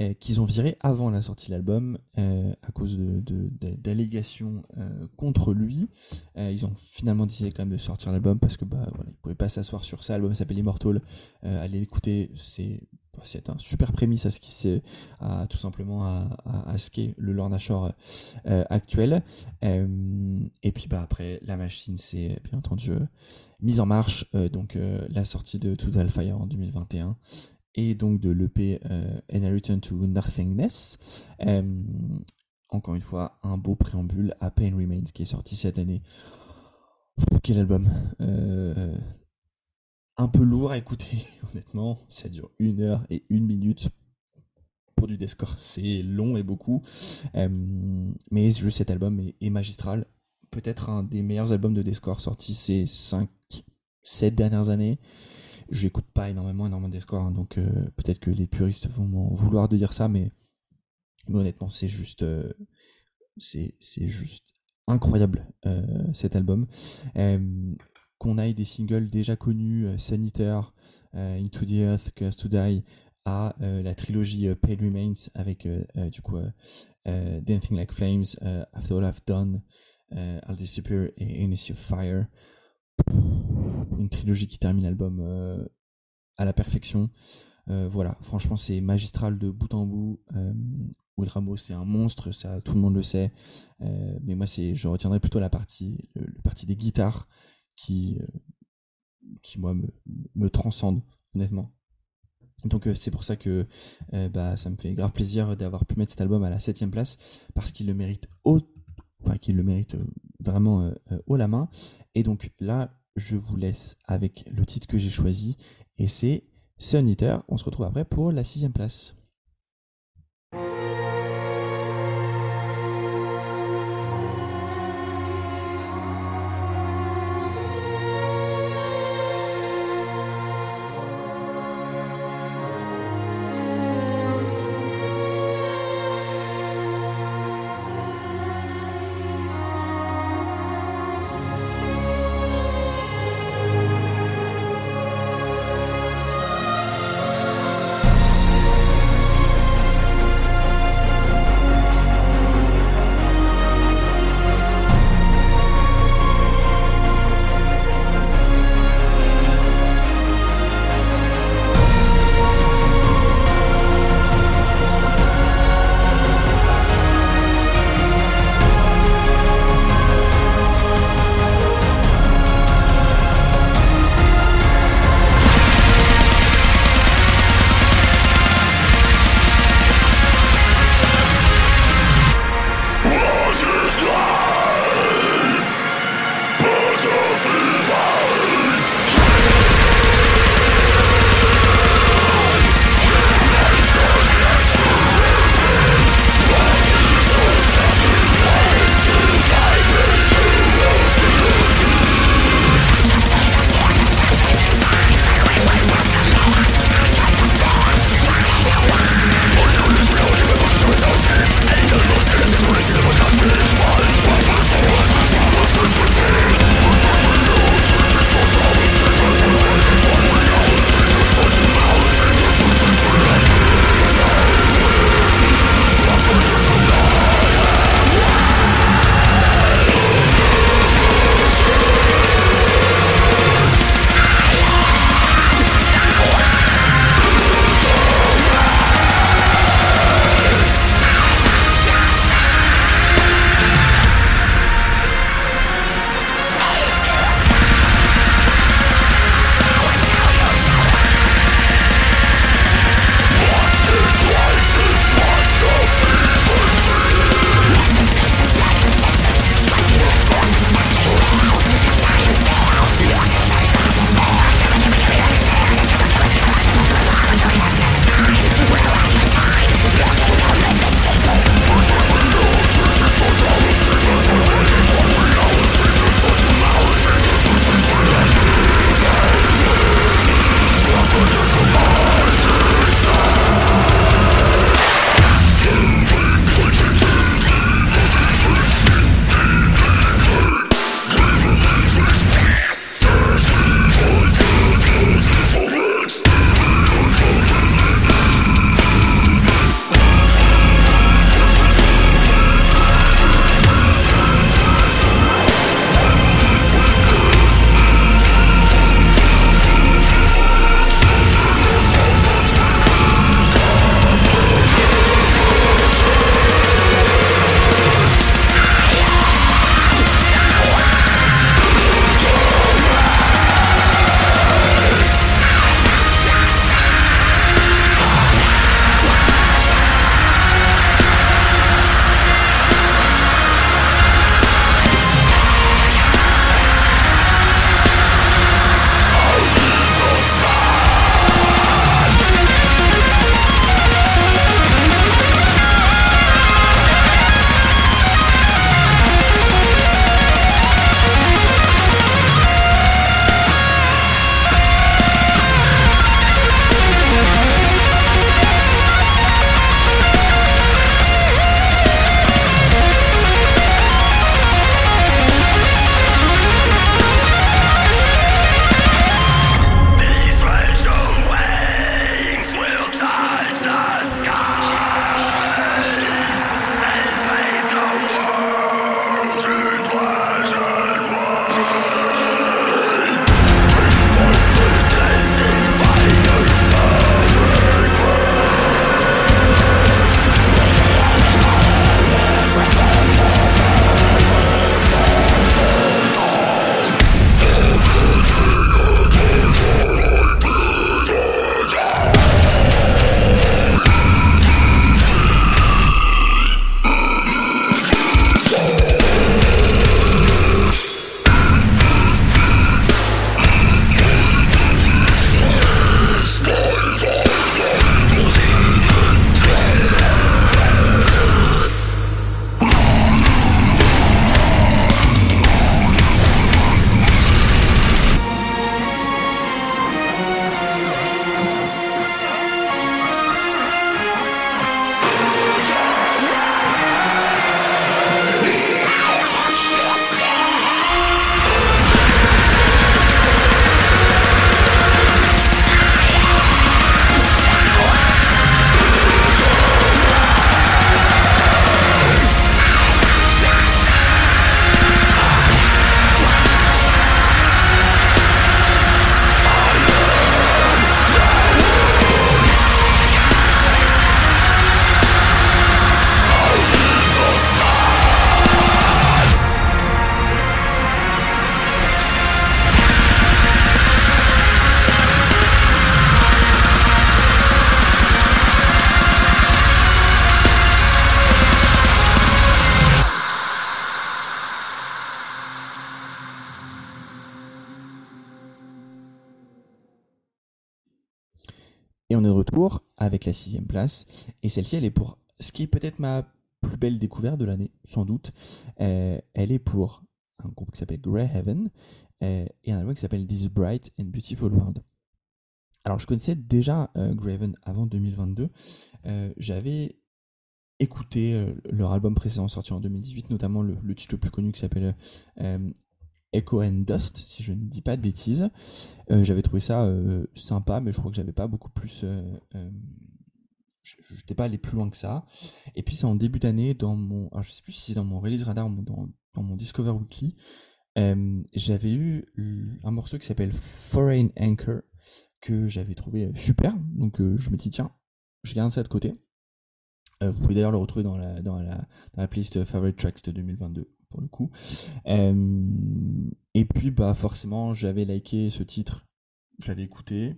euh, qu'ils ont viré avant la sortie de l'album euh, à cause d'allégations euh, contre lui. Ils ont finalement décidé quand même de sortir l'album parce que bah ils pouvaient pas s'asseoir sur ça. L'album s'appelle Immortal. Allez l'écouter, c'est c'est un super prémisse à ce qui c'est à tout simplement à, à, ce qu'est le Lorna Shore euh, actuel. Et puis bah après la machine c'est bien entendu mise en marche. donc la sortie de To the Hellfire en 2021 et donc de l'EP euh, And I Return to Nothingness. Euh, encore une fois, un beau préambule à Pain Remains qui est sorti cette année. Quel album euh, Un peu lourd à écouter, honnêtement. Ça dure une heure et une minute. Pour du Descore, c'est long et beaucoup. Euh, mais juste cet album est, est magistral. Peut-être un des meilleurs albums de Descore sortis ces 5, 7 dernières années je n'écoute pas énormément, énormément des scores, hein, donc euh, peut-être que les puristes vont m'en vouloir de dire ça, mais, honnêtement, c'est juste, euh, juste incroyable euh, cet album. Euh, qu'on aille des singles déjà connus, Sanitaire, Into the Earth, Curse to Die, à la trilogie Pale Remains avec du coup Dancing Like Flames, After All I've Done, I'll Disappear et Initial Fire une trilogie qui termine l'album euh, à la perfection. Euh, voilà, franchement, c'est magistral de bout en bout. Euh, Will c'est un monstre, ça, tout le monde le sait. Euh, mais moi, c'est, je retiendrai plutôt la partie, le, des guitares qui, qui moi, me, me transcende, honnêtement. Donc c'est pour ça que bah, ça me fait grave plaisir d'avoir pu mettre cet album à la septième place parce qu'il le mérite haut, enfin, qu'il le mérite vraiment haut la main. Et donc là, je vous laisse avec le titre que j'ai choisi et c'est Sun Eater. On se retrouve après pour la sixième place. Avec la sixième place. Et celle-ci, elle est pour ce qui est peut-être ma plus belle découverte de l'année, sans doute. Euh, elle est pour un groupe qui s'appelle Grey Heaven euh, et un album qui s'appelle This Bright and Beautiful World. Alors, je connaissais déjà euh, Grey Heaven avant 2022. Euh, J'avais écouté leur album précédent sorti en 2018, notamment le, le titre le plus connu qui s'appelle Echo and Dust, si je ne dis pas de bêtises. Euh, j'avais trouvé ça euh, sympa, mais je crois que j'avais pas beaucoup plus. Euh, je n'étais pas allé plus loin que ça. Et puis c'est en début d'année, dans mon. Alors je sais plus si c'est dans mon release radar ou dans, mon Discover euh, j'avais eu un morceau qui s'appelle Foreign Anchor, que j'avais trouvé super. Donc je me dis, tiens, je garde ça de côté. Vous pouvez d'ailleurs le retrouver dans la, dans la, dans la playlist Favorite Tracks de 2022, pour le coup. Et puis, bah, forcément, j'avais liké ce titre, je l'avais écouté.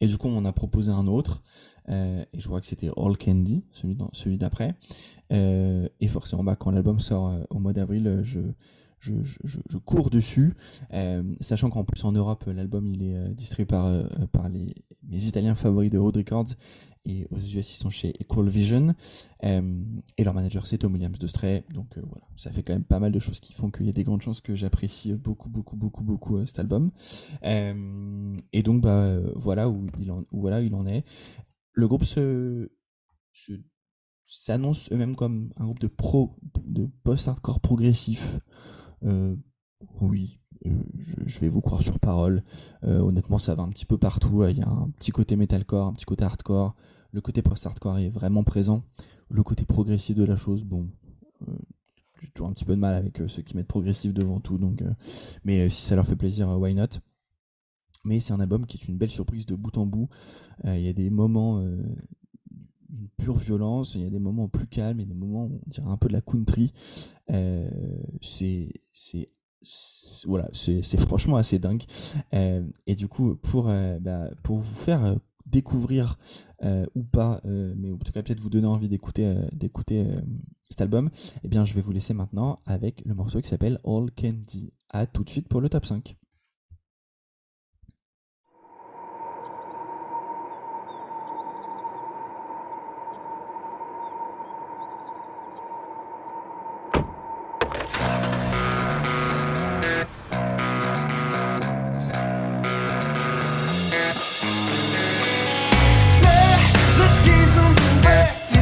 Et du coup, on a proposé un autre. euh, et je vois que c'était All Candy, celui, celui d'après. Euh, et forcément, bah, quand l'album sort euh, au mois d'avril, je, je, je, cours dessus. Sachant qu'en plus, en Europe, l'album il est distribué par, par les, mes Italiens favoris de Road Records. Et aux US, ils sont chez Equal Vision. Euh, et leur manager, c'est Tom Williams de Stray. Donc euh, voilà, ça fait quand même pas mal de choses qui font qu'il y a des grandes chances que j'apprécie beaucoup, beaucoup, beaucoup, beaucoup euh, cet album. Et donc, bah, voilà, où il en, est. Le groupe se, se s'annonce eux-mêmes comme un groupe de pro, de post-hardcore progressif. Oui, je, vais vous croire sur parole. Honnêtement, ça va un petit peu partout. Il y a un petit côté metalcore, un petit côté hardcore. Le côté post-hardcore est vraiment présent. Le côté progressif de la chose, bon, euh, j'ai toujours un petit peu de mal avec euh, ceux qui mettent progressif devant tout. Donc, euh, mais si ça leur fait plaisir, why not? Mais c'est un album qui est une belle surprise de bout en bout. Il y a des moments d'une pure violence, il y a des moments plus calmes, il y a des moments où on dirait un peu de la country. C'est voilà, c'est franchement assez dingue. Et du coup, pour, bah, pour vous faire découvrir euh, ou pas, euh, mais en tout cas peut-être vous donner envie d'écouter euh, cet album, eh bien je vais vous laisser maintenant avec le morceau qui s'appelle All Candy. À tout de suite pour le top 5. Perspective,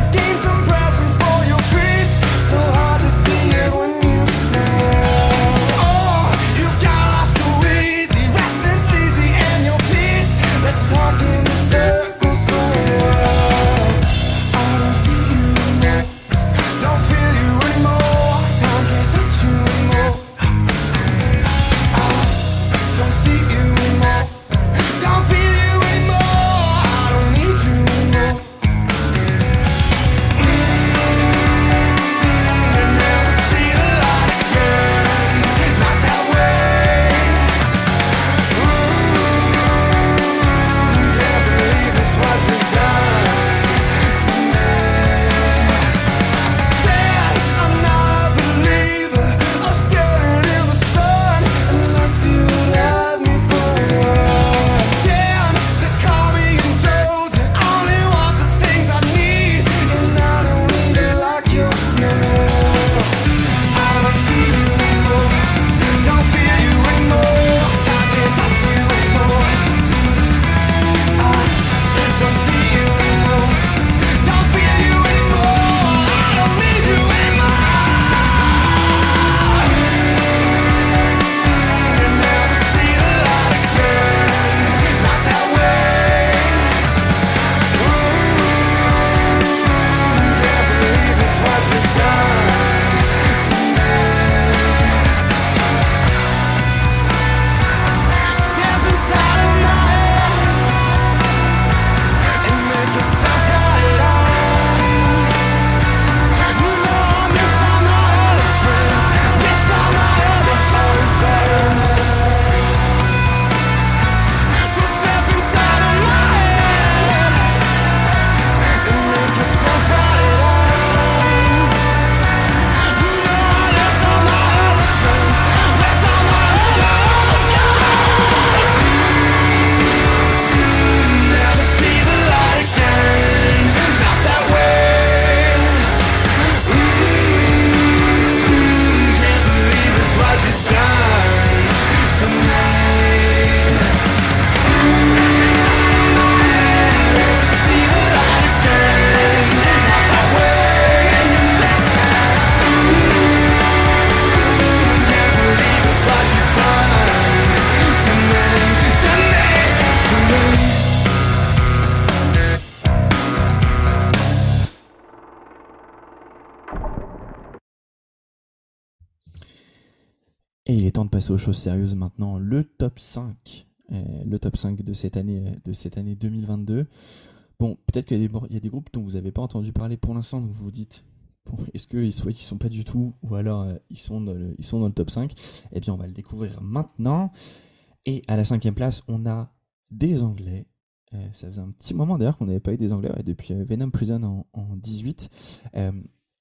Et il est temps de passer aux choses sérieuses maintenant. Le top 5. euh, le top 5 de cette année, euh, de cette année 2022. Bon, peut-être qu'il y, a des groupes dont vous n'avez pas entendu parler pour l'instant, donc vous vous dites, bon, est-ce qu'ils sont, ils sont pas du tout, ou alors euh, ils, sont dans le, top 5 Eh bien, on va le découvrir maintenant. Et à la cinquième place, on a des Anglais. Ça faisait un petit moment d'ailleurs qu'on n'avait pas eu des Anglais, depuis Venom Prison en, en 18. Euh,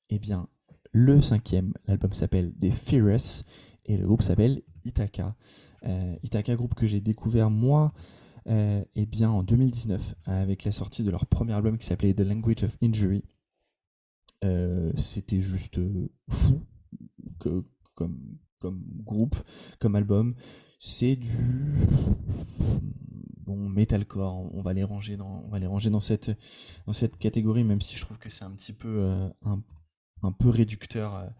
eh bien, le cinquième, l'album s'appelle The Fearless et le groupe s'appelle Ithaca. Euh, Ithaca, groupe que j'ai découvert moi euh, eh bien, en 2019 avec la sortie de leur premier album qui s'appelait The Language of Injury. Euh, C'était juste euh, fou comme, comme groupe, comme album. C'est du bon metalcore. On va les ranger dans, on va les ranger dans cette dans cette catégorie, même si je trouve que c'est un petit peu un, un peu réducteur.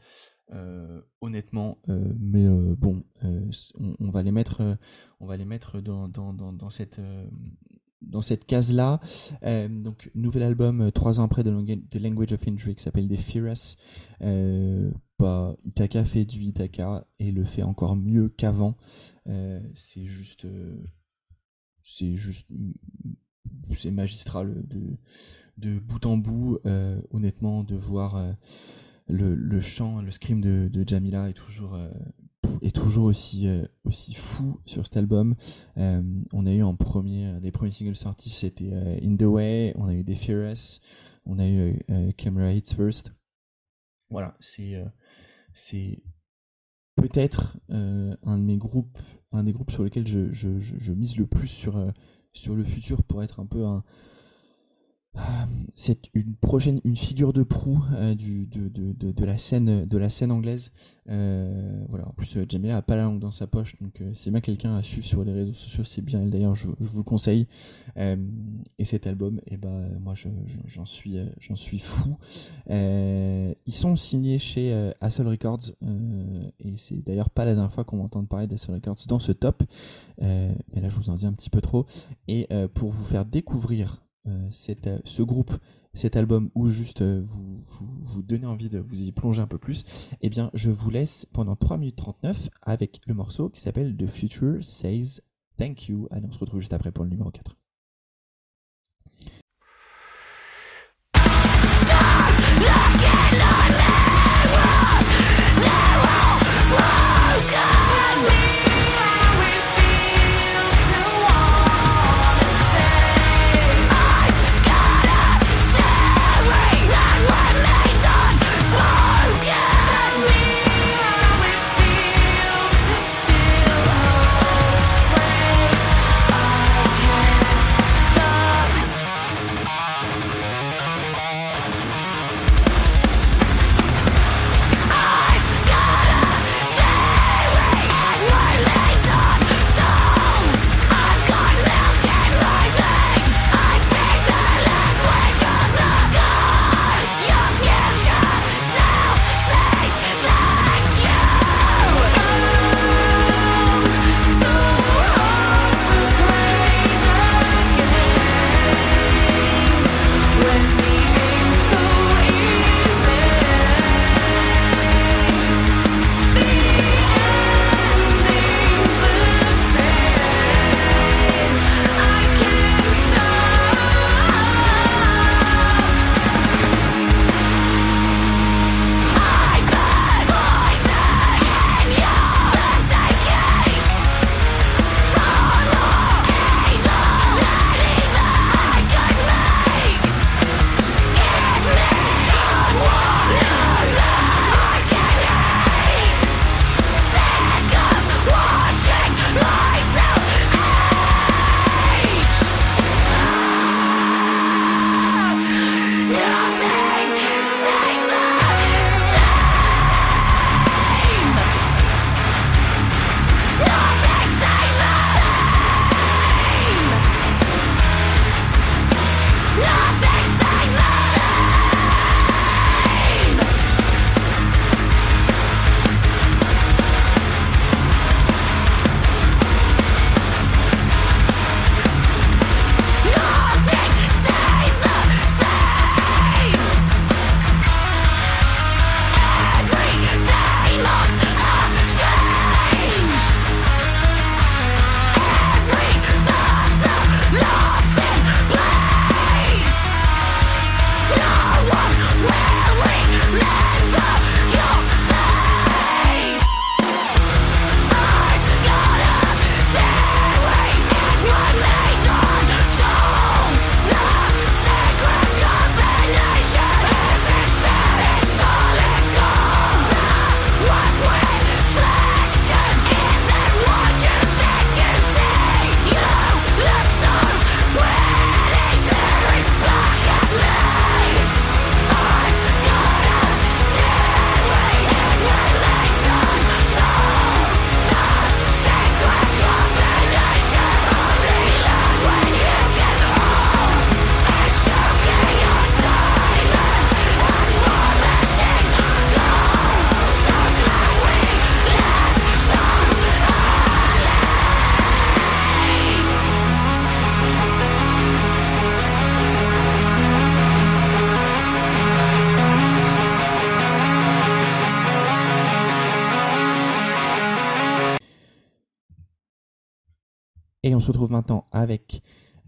Euh, honnêtement, euh, mais euh, bon, on, va les mettre, on va les mettre dans, dans, dans, cette dans cette case-là. Donc, nouvel album trois ans après de Language of Injury qui s'appelle The Fearless. Bah, Ithaca fait du Ithaca et le fait encore mieux qu'avant. C'est juste, c'est juste, c'est magistral de de bout en bout. honnêtement, de voir le, le chant, le scream de, de Jamila est toujours, euh, est toujours aussi, euh, aussi fou sur cet album. Euh, on a eu en premier, des premiers singles sortis, c'était In the Way, on a eu The Fearless, on a eu Camera Hits First. Voilà, c'est c'est peut-être un de groupes, un des groupes sur lesquels je, je, je, mise le plus sur, sur le futur pour être un peu un, c'est une prochaine une figure de proue euh, du, de, de, de, de la scène de la scène anglaise. Euh, voilà. En plus euh, Jamila a pas la langue dans sa poche donc euh, c'est bien quelqu'un à suivre sur les réseaux sociaux c'est bien elle. D'ailleurs je, je vous le conseille. Et cet album et ben moi je, je- j'en suis j'en suis fou. Ils sont signés chez Hassel Records et c'est d'ailleurs pas la dernière fois qu'on va entendre parler d'Hassel Records dans ce top. Mais là je vous en dis un petit peu trop. Et pour vous faire découvrir euh, cet, euh, ce groupe, cet album, ou juste euh, vous, vous, vous envie de vous y plonger un peu plus, eh bien, je vous laisse pendant 3 minutes 39 avec le morceau qui s'appelle The Future Says Thank You. Allez, on se retrouve juste après pour le numéro 4.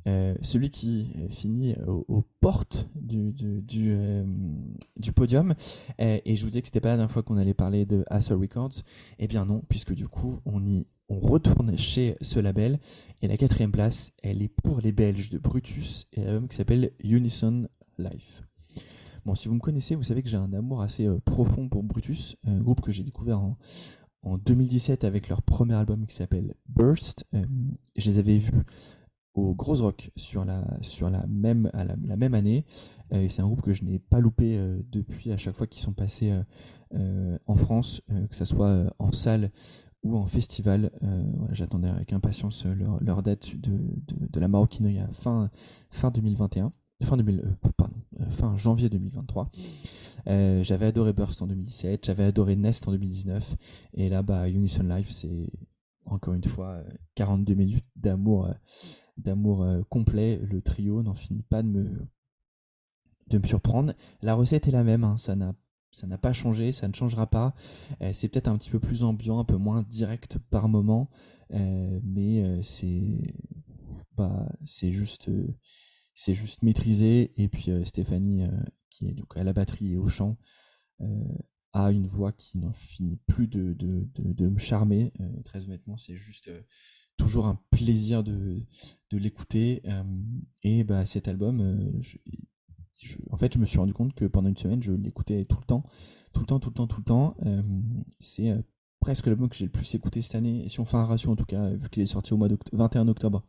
Euh, celui qui euh, finit aux, aux portes du, euh, podium. Euh, et je vous disais que c'était pas la dernière fois qu'on allait parler de Astor Records. Eh bien non, puisque du coup, on y on retourne chez ce label. Et la quatrième place, elle est pour les Belges de Brutus et l'album qui s'appelle Unison Life. Bon, si vous me connaissez, vous savez que j'ai un amour assez euh, profond pour Brutus, groupe que j'ai découvert en, en 2017 avec leur premier album qui s'appelle Burst. Euh, je les avais vus au Gros Rock sur la, sur la, même, à la, même année. Euh, et c'est un groupe que je n'ai pas loupé euh, depuis à chaque fois qu'ils sont passés euh, en France, que ce soit en salle ou en festival. J'attendais avec impatience leur, leur date de, de, la maroquinerie à fin, fin 2021. Fin, 2000, euh, pardon, fin janvier 2023. Euh, j'avais adoré Burst en 2017, j'avais adoré Nest en 2019, et là, bah, Unison Life, c'est encore une fois euh, 42 minutes d'amour, d'amour euh, complet. Le trio n'en finit pas de me, de me surprendre. La recette est la même, hein, ça n'a ça n'a pas changé, ça ne changera pas. Euh, c'est peut-être un petit peu plus ambiant, un peu moins direct par moment, euh, mais c'est bah, c'est juste c'est juste maîtrisé. Et puis Stéphanie, qui est donc à la batterie et au chant, a une voix qui n'en finit plus de, me charmer. Très honnêtement, c'est juste toujours un plaisir de, l'écouter. Euh, et bah, cet album, euh, en fait, je me suis rendu compte que pendant une semaine, je l'écoutais tout le temps, tout le temps, tout le temps, tout le temps. Euh, c'est presque l'album que j'ai le plus écouté cette année. Si on fait un ratio, en tout cas, vu qu'il est sorti au mois d'oct- 21 octobre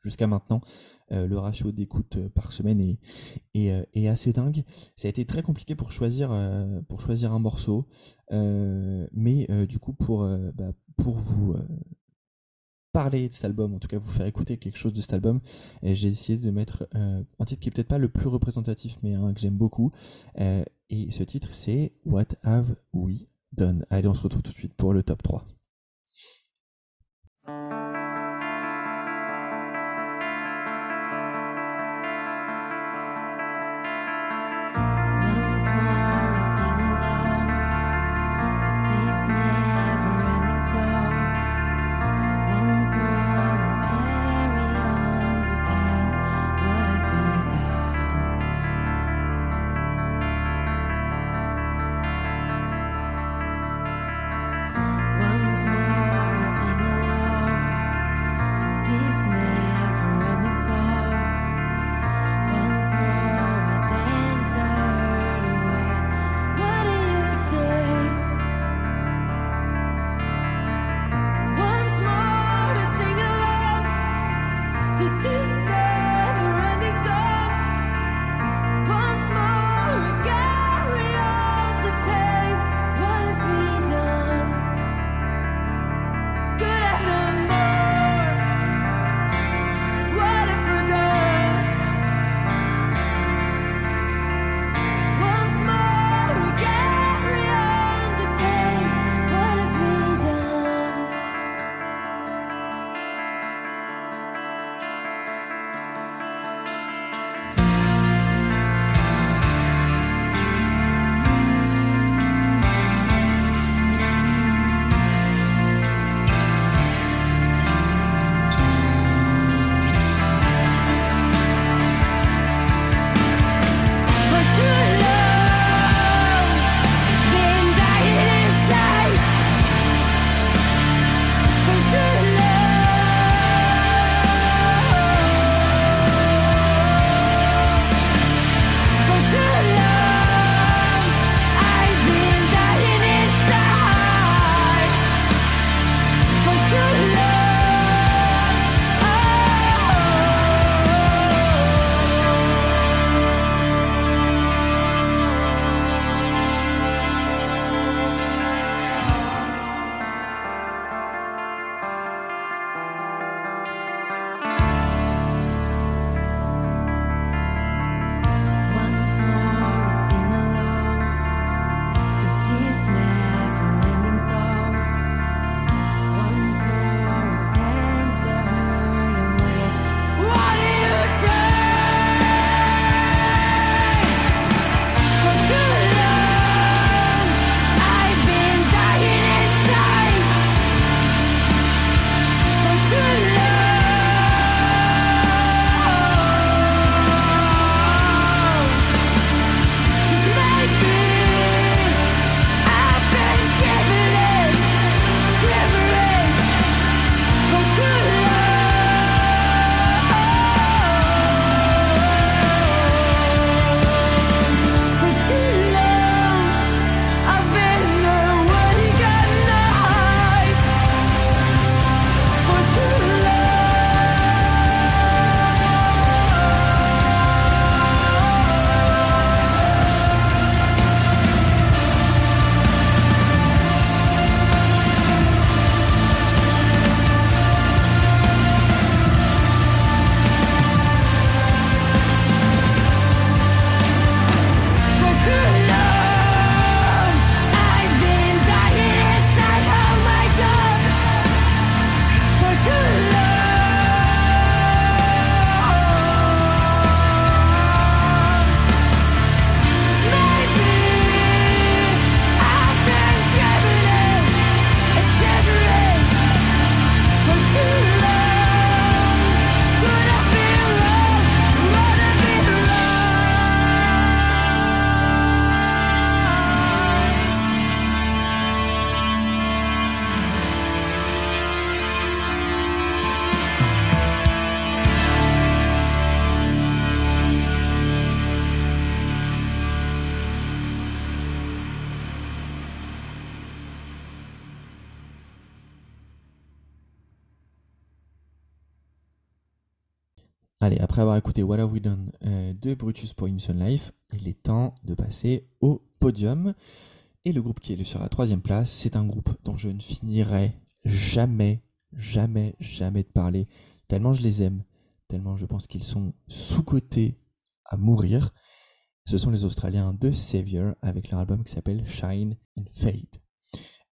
jusqu'à maintenant, le ratio d'écoute par semaine est, assez dingue. Ça a été très compliqué pour choisir, pour choisir un morceau, mais du coup, pour, bah, pour vous parler de cet album, en tout cas vous faire écouter quelque chose de cet album, j'ai essayé de mettre euh, un titre qui est peut-être pas le plus représentatif, mais un que j'aime beaucoup. Euh, et ce titre, c'est What Have We Done? Allez, on se retrouve tout de suite pour le top 3. Écouté What Have We Done euh, de Brutus Poison Life, il est temps de passer au podium. Et le groupe qui est sur la troisième place, c'est un groupe dont je ne finirai jamais, jamais, jamais de parler, tellement je les aime, tellement je pense qu'ils sont sous-cotés à mourir. Ce sont les Australiens de Savior avec leur album qui s'appelle Shine and Fade.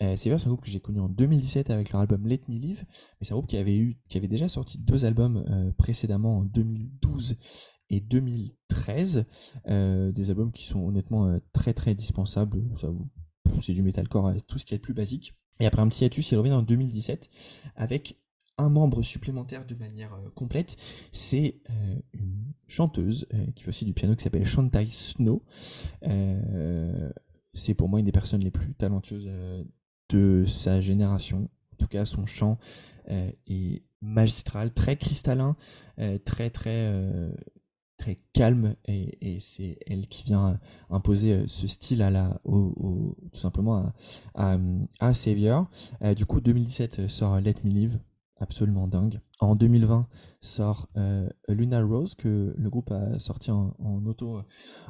Euh, Savior, c'est un groupe que j'ai connu en 2017 avec leur album Let Me Live, mais c'est un groupe qui avait, eu, qui avait déjà sorti deux albums euh, précédemment en 2012 et 2013. Euh, des albums qui sont honnêtement euh, très très dispensables. Ça vous- C'est du metalcore, tout ce qui est plus basique. Et après un petit hiatus, il revient en 2017 avec un membre supplémentaire de manière complète. C'est une chanteuse qui fait aussi du piano qui s'appelle Shantai Snow. C'est pour moi une des personnes les plus talentueuses de sa génération. En tout cas, son chant euh, est magistral, très cristallin, euh, très très euh, très calme et, c'est elle qui vient imposer ce style à la, tout simplement à, à, à Savior. Du coup, 2017 euh, sort Let Me Live, absolument dingue. En 2020 sort euh, Lunar Rose que le groupe a sorti en, auto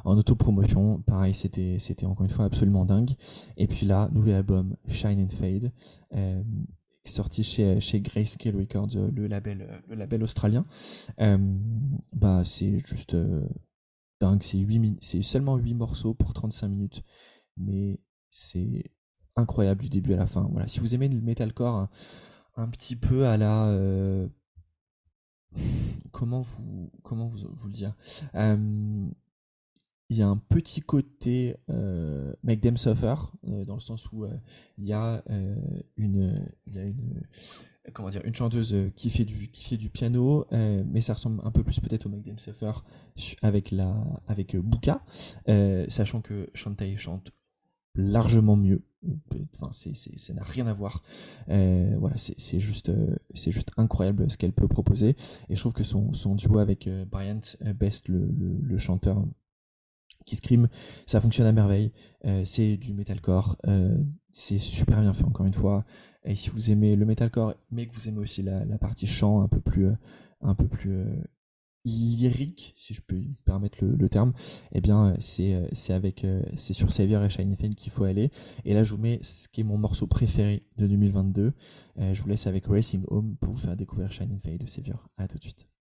en auto-promotion. Pareil, c'était encore une fois absolument dingue. Et puis là, nouvel album Shine and Fade. euh, sorti chez, chez Grayscale Records, euh, le label, euh, australien. Euh, bah, c'est juste euh, dingue. C'est seulement 8 morceaux pour 35 minutes, mais c'est incroyable du début à la fin. Voilà, si vous aimez le metalcore un, un petit peu à la euh, comment vous comment vous, le dire il y a un petit côté euh, Make Them Suffer euh, dans le sens où euh, il y a une comment dire une chanteuse qui fait du qui fait du piano mais ça ressemble un peu plus peut-être au Make Them Suffer su- avec la avec Buka sachant que Shantae chante largement mieux enfin c'est c'est- ça n'a rien à voir Euh, voilà c'est c'est juste euh, c'est juste incroyable ce qu'elle peut proposer et je trouve que son, son duo avec euh, Bryant Best le, le, le chanteur qui scream, ça fonctionne à merveille. C'est du metalcore, c'est super bien fait encore une fois. Et si vous aimez le metalcore, mais que vous aimez aussi la, la partie chant un peu plus, un peu plus lyrique, si je peux me permettre le, le terme, eh bien euh, c'est euh, c'est avec euh, c'est sur Savior et Shiny Fane qu'il faut aller. Et là, je vous mets ce qui est mon morceau préféré de 2022. Euh, je vous laisse avec Racing Home pour vous faire découvrir Shiny Fane de Savior. À tout de suite.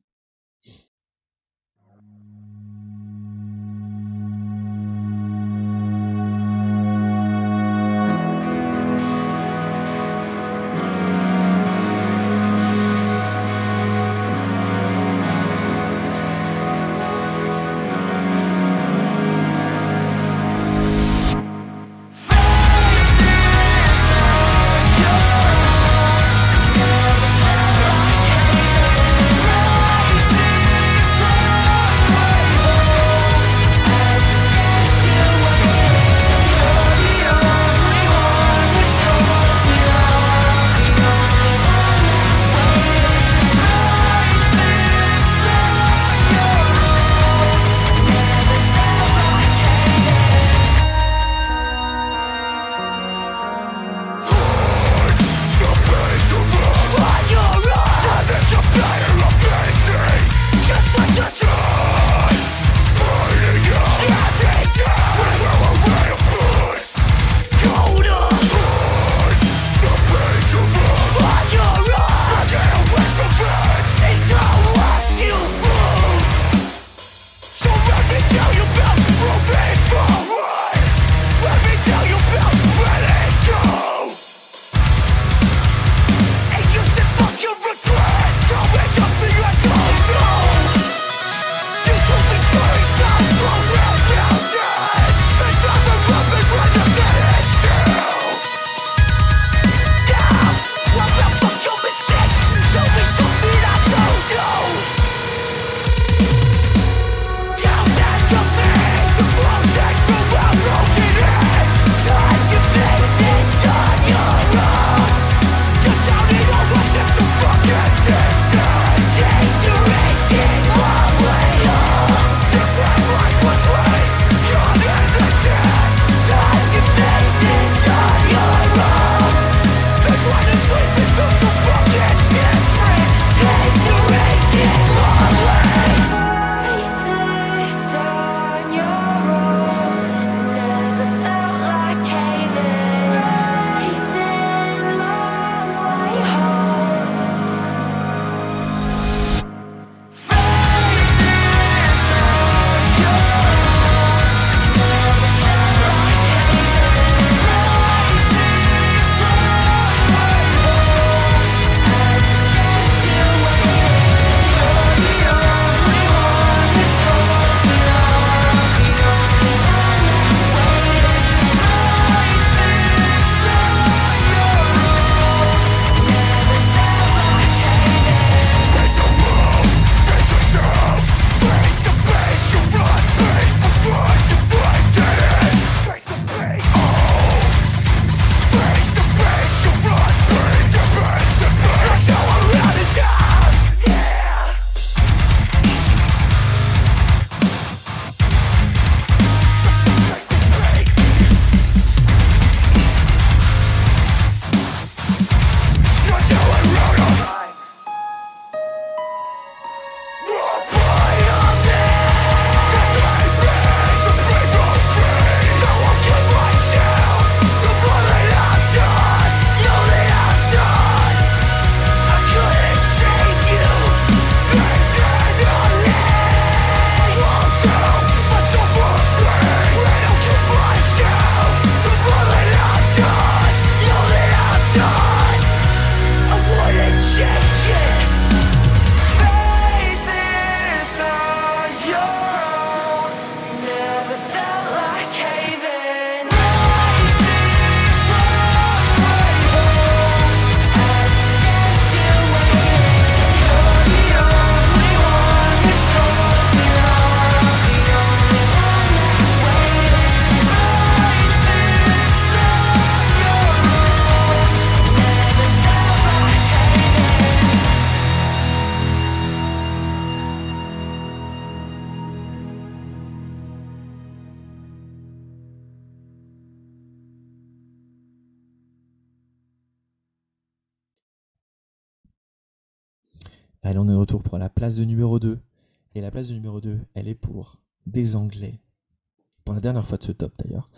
De numéro 2. Et la place de numéro 2, elle est pour des Anglais. Pour la dernière fois de ce top d'ailleurs.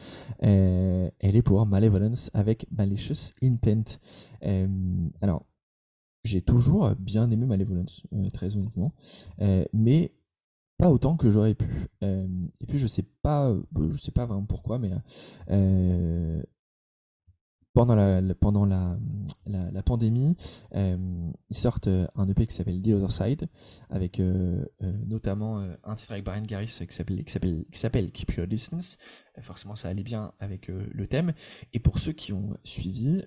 Euh, elle est pour Malevolence avec Malicious Intent. Euh, alors, j'ai toujours bien aimé Malevolence, euh, très honnêtement. Mais pas autant que j'aurais pu. Et puis je sais pas, je sais pas vraiment pourquoi, mais pendant la, pandémie, euh, ils sortent euh, un EP qui s'appelle The Other Side, avec euh, notamment un titre avec Brian Garris qui s'appelle Keep Your Distance. Forcément, ça allait bien avec le thème. Et pour ceux qui ont suivi,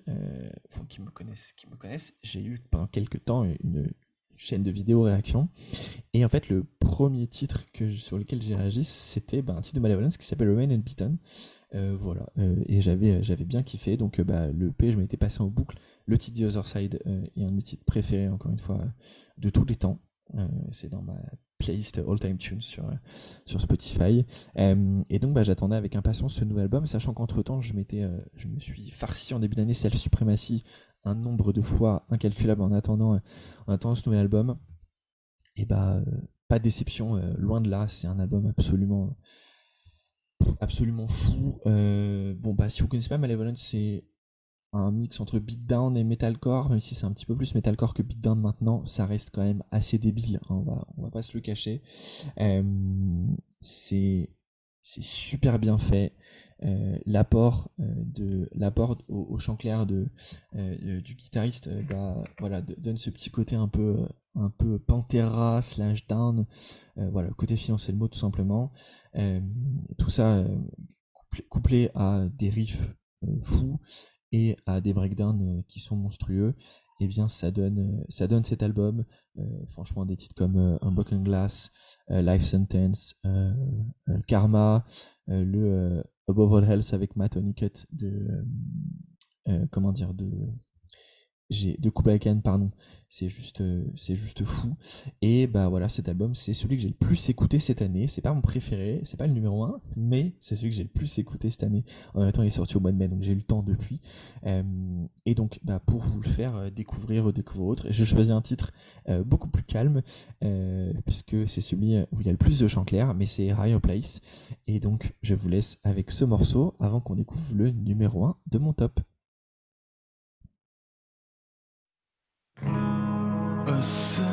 enfin, qui me connaissent, j'ai eu pendant quelques temps une chaîne de vidéo réaction. Et en fait, le premier titre sur lequel j'ai réagi, c'était bah, un titre de Malevolence qui s'appelle Remain Unbeaten. Euh, voilà, Euh, et j'avais j'avais bien kiffé. Donc, euh, bah, le P, je m'étais passé en boucle. Le titre The Side euh, est un de mes titres préférés, encore une fois, euh, de tous les temps. Euh, c'est dans ma playlist All Time Tunes sur, euh, sur Spotify. Euh, et donc, bah, j'attendais avec impatience ce nouvel album, sachant qu'entre temps, je, m'étais, euh, je me suis farci en début d'année Self Supremacy un nombre de fois incalculable en attendant, euh, en attendant ce nouvel album. Et bah, euh, pas de déception, euh, loin de là, c'est un album absolument, absolument fou. Euh, bon, bah, si vous connaissez pas Malevolence, c'est un mix entre beatdown et metalcore, même si c'est un petit peu plus metalcore que beatdown maintenant, ça reste quand même assez débile, hein, on, va, on va pas se le cacher. Euh, c'est super bien fait. Euh, l'apport de l'apport au, au chant clair de du guitariste bah, voilà donne ce petit côté un peu un peu Pantera slash down. Euh, voilà côté filant c'est le mot tout simplement. Euh, tout ça euh, couplé, à des riffs fous et à des breakdowns qui sont monstrueux et bien ça donne cet album. Franchement des titres comme Unbroken Glass Life Sentence Karma le Above All Else avec Matt Honeycutt de comment dire de j'ai de Kublai pardon. C'est juste euh, c'est juste fou. Et bah voilà cet album c'est celui que j'ai le plus écouté cette année. C'est pas mon préféré c'est pas le numéro 1 mais c'est celui que j'ai le plus écouté cette année. En même temps il est sorti au mois de mai donc j'ai eu le temps depuis. Euh, et donc bah, pour vous le faire euh, découvrir redécouvrir autre j'ai choisi un titre beaucoup plus calme puisque c'est celui où il y a le plus de chants clairs mais c'est Higher Place et donc je vous laisse avec ce morceau avant qu'on découvre le numéro 1 de mon top a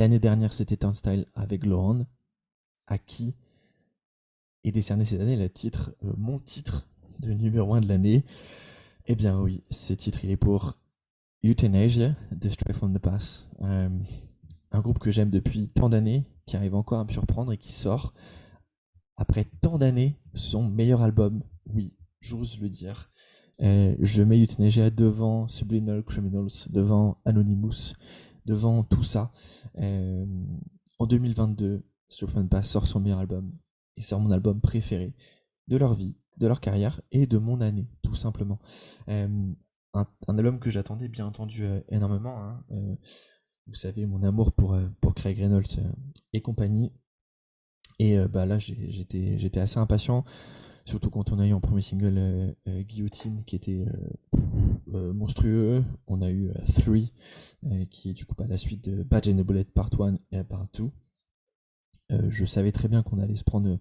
L'année dernière, c'était Turnstile avec Laurent, à qui est décerné cette année le titre, euh, mon titre de numéro 1 de l'année. Eh bien oui, ce titre, il est pour Euthanasia de Stray from the Pass. Euh, un groupe que j'aime depuis tant d'années, qui arrive encore à me surprendre et qui sort, après tant d'années, son meilleur album. Oui, j'ose le dire. Euh, je mets Euthanasia devant Subliminal Criminals, devant Anonymous, devant tout ça. Euh, en 2022, Stray from the Pass sort son meilleur album. Et sort mon album préféré de leur vie, de leur carrière et de mon année, tout simplement. Euh, un, album que j'attendais bien entendu euh, énormément. hein. Vous savez, mon amour pour, pour Craig Reynolds et compagnie. Et bah, là, j'étais assez impatient, surtout quand on a eu en premier single euh, euh, Guillotine qui était euh, monstrueux. On a eu Three, qui est du coup pas la suite de Badge and the Bullet Part 1 et Part 2. Euh, je savais très bien qu'on allait se prendre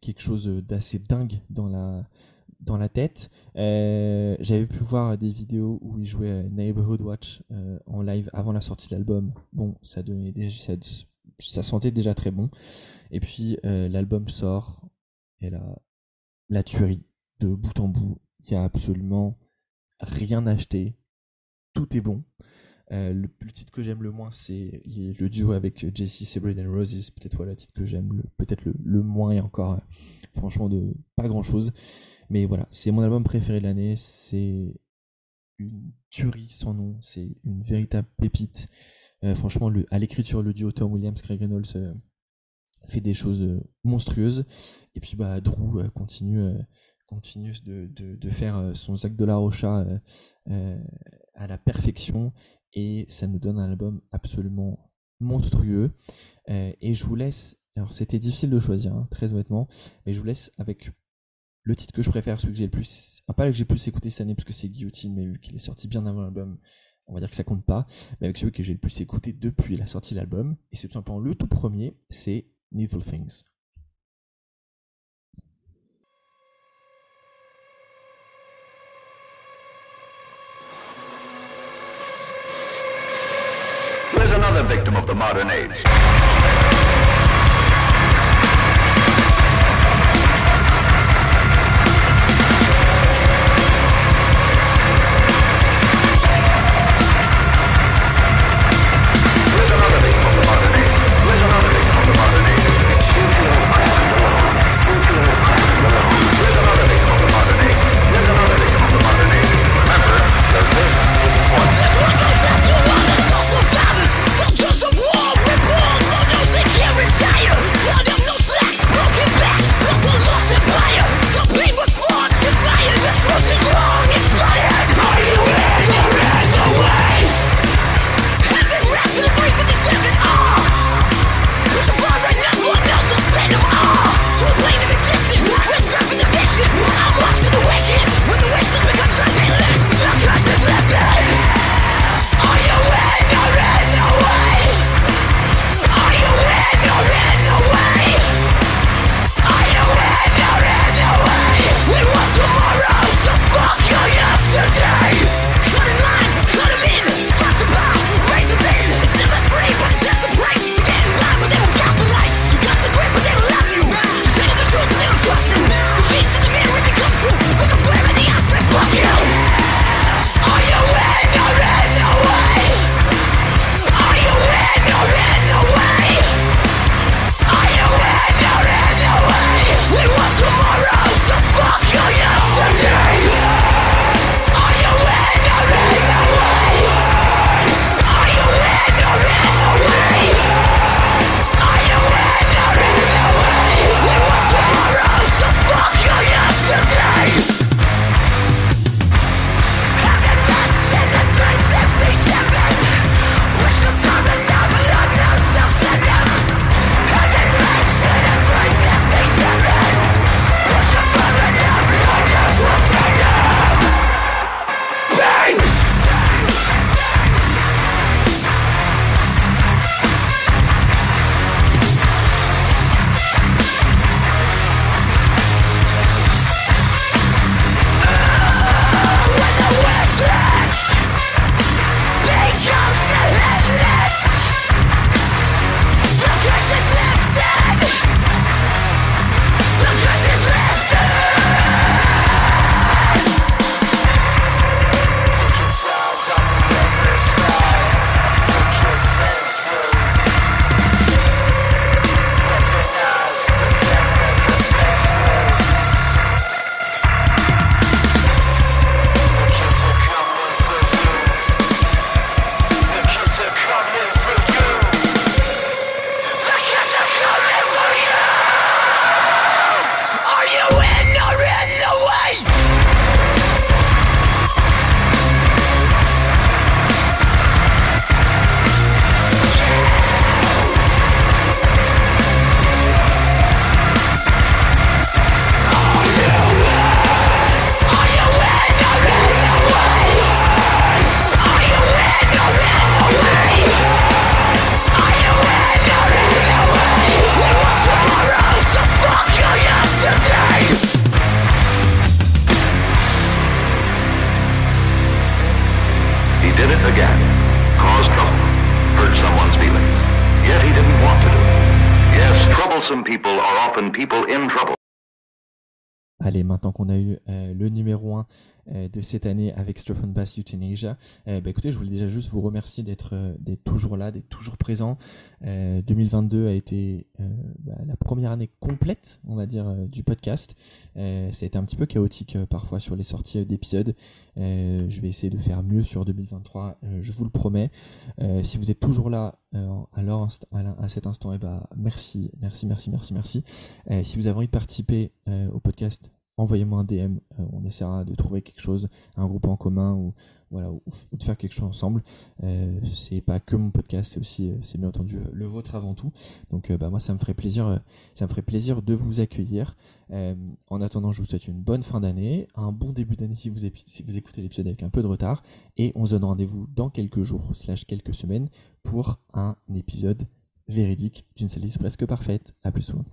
quelque chose d'assez dingue dans la, dans la tête. J'avais pu voir des vidéos où il jouait Neighborhood Watch en live avant la sortie de l'album. Bon, ça donnait déjà, ça, sentait déjà très bon. Et puis l'album sort et là, la tuerie de bout en bout. Il y a absolument rien à acheter. Tout est bon. Euh, le, titre que j'aime le moins, c'est le duo avec Jesse Sebred and Roses. Peut-être voilà le titre que j'aime le, peut-être le, le moins et encore, euh, franchement, de pas grand chose. Mais voilà, c'est mon album préféré de l'année. C'est une tuerie sans nom. C'est une véritable pépite. Euh, franchement, à l'écriture, le duo Tom Williams, Craig Reynolds fait des choses euh, monstrueuses. Et puis bah Drew euh, continue, euh, continue de, de, faire son Zach de la Rocha à la perfection. Et ça nous donne un album absolument monstrueux. Et je vous laisse. Alors c'était difficile de choisir, hein, très honnêtement, mais je vous laisse avec le titre que je préfère, celui que j'ai le plus, ah, pas que j'ai le plus écouté cette année parce que c'est Guillotine, mais vu qu'il est sorti bien avant l'album, on va dire que ça compte pas, mais avec celui que j'ai le plus écouté depuis la sortie de l'album, et c'est tout simplement le tout premier, c'est Needful Things. Here's another victim of the modern age. Cette année avec Stephen Bass Euthanasia, euh, bah, écoutez, je voulais déjà juste vous remercier d'être euh, toujours là, d'être toujours présent. Euh, 2022 a été euh, bah, la première année complète, on va dire, euh, du podcast. Euh, ça a été un petit peu chaotique euh, parfois sur les sorties euh, d'épisodes. Euh, je vais essayer de faire mieux sur 2023, euh, je vous le promets. Euh, si vous êtes toujours là euh, à, cet instant, eh bah, merci, merci, merci, merci, merci. Euh, si vous avez envie de participer euh, au podcast, envoyez-moi un DM. euh, on essaiera de trouver quelque chose, un groupe en commun ou voilà, ou, de faire quelque chose ensemble. Euh, c'est pas que mon podcast, c'est aussi, euh, c'est bien entendu euh, le vôtre avant tout. Donc, bah, moi, ça me ferait plaisir, ça me ferait plaisir de vous accueillir. En attendant, je vous souhaite une bonne fin d'année, un bon début d'année si vous, écoutez l'épisode avec un peu de retard, et on se donne rendez-vous dans quelques jours slash quelques semaines pour un épisode véridique d'une setlist presque parfaite. À plus souvent.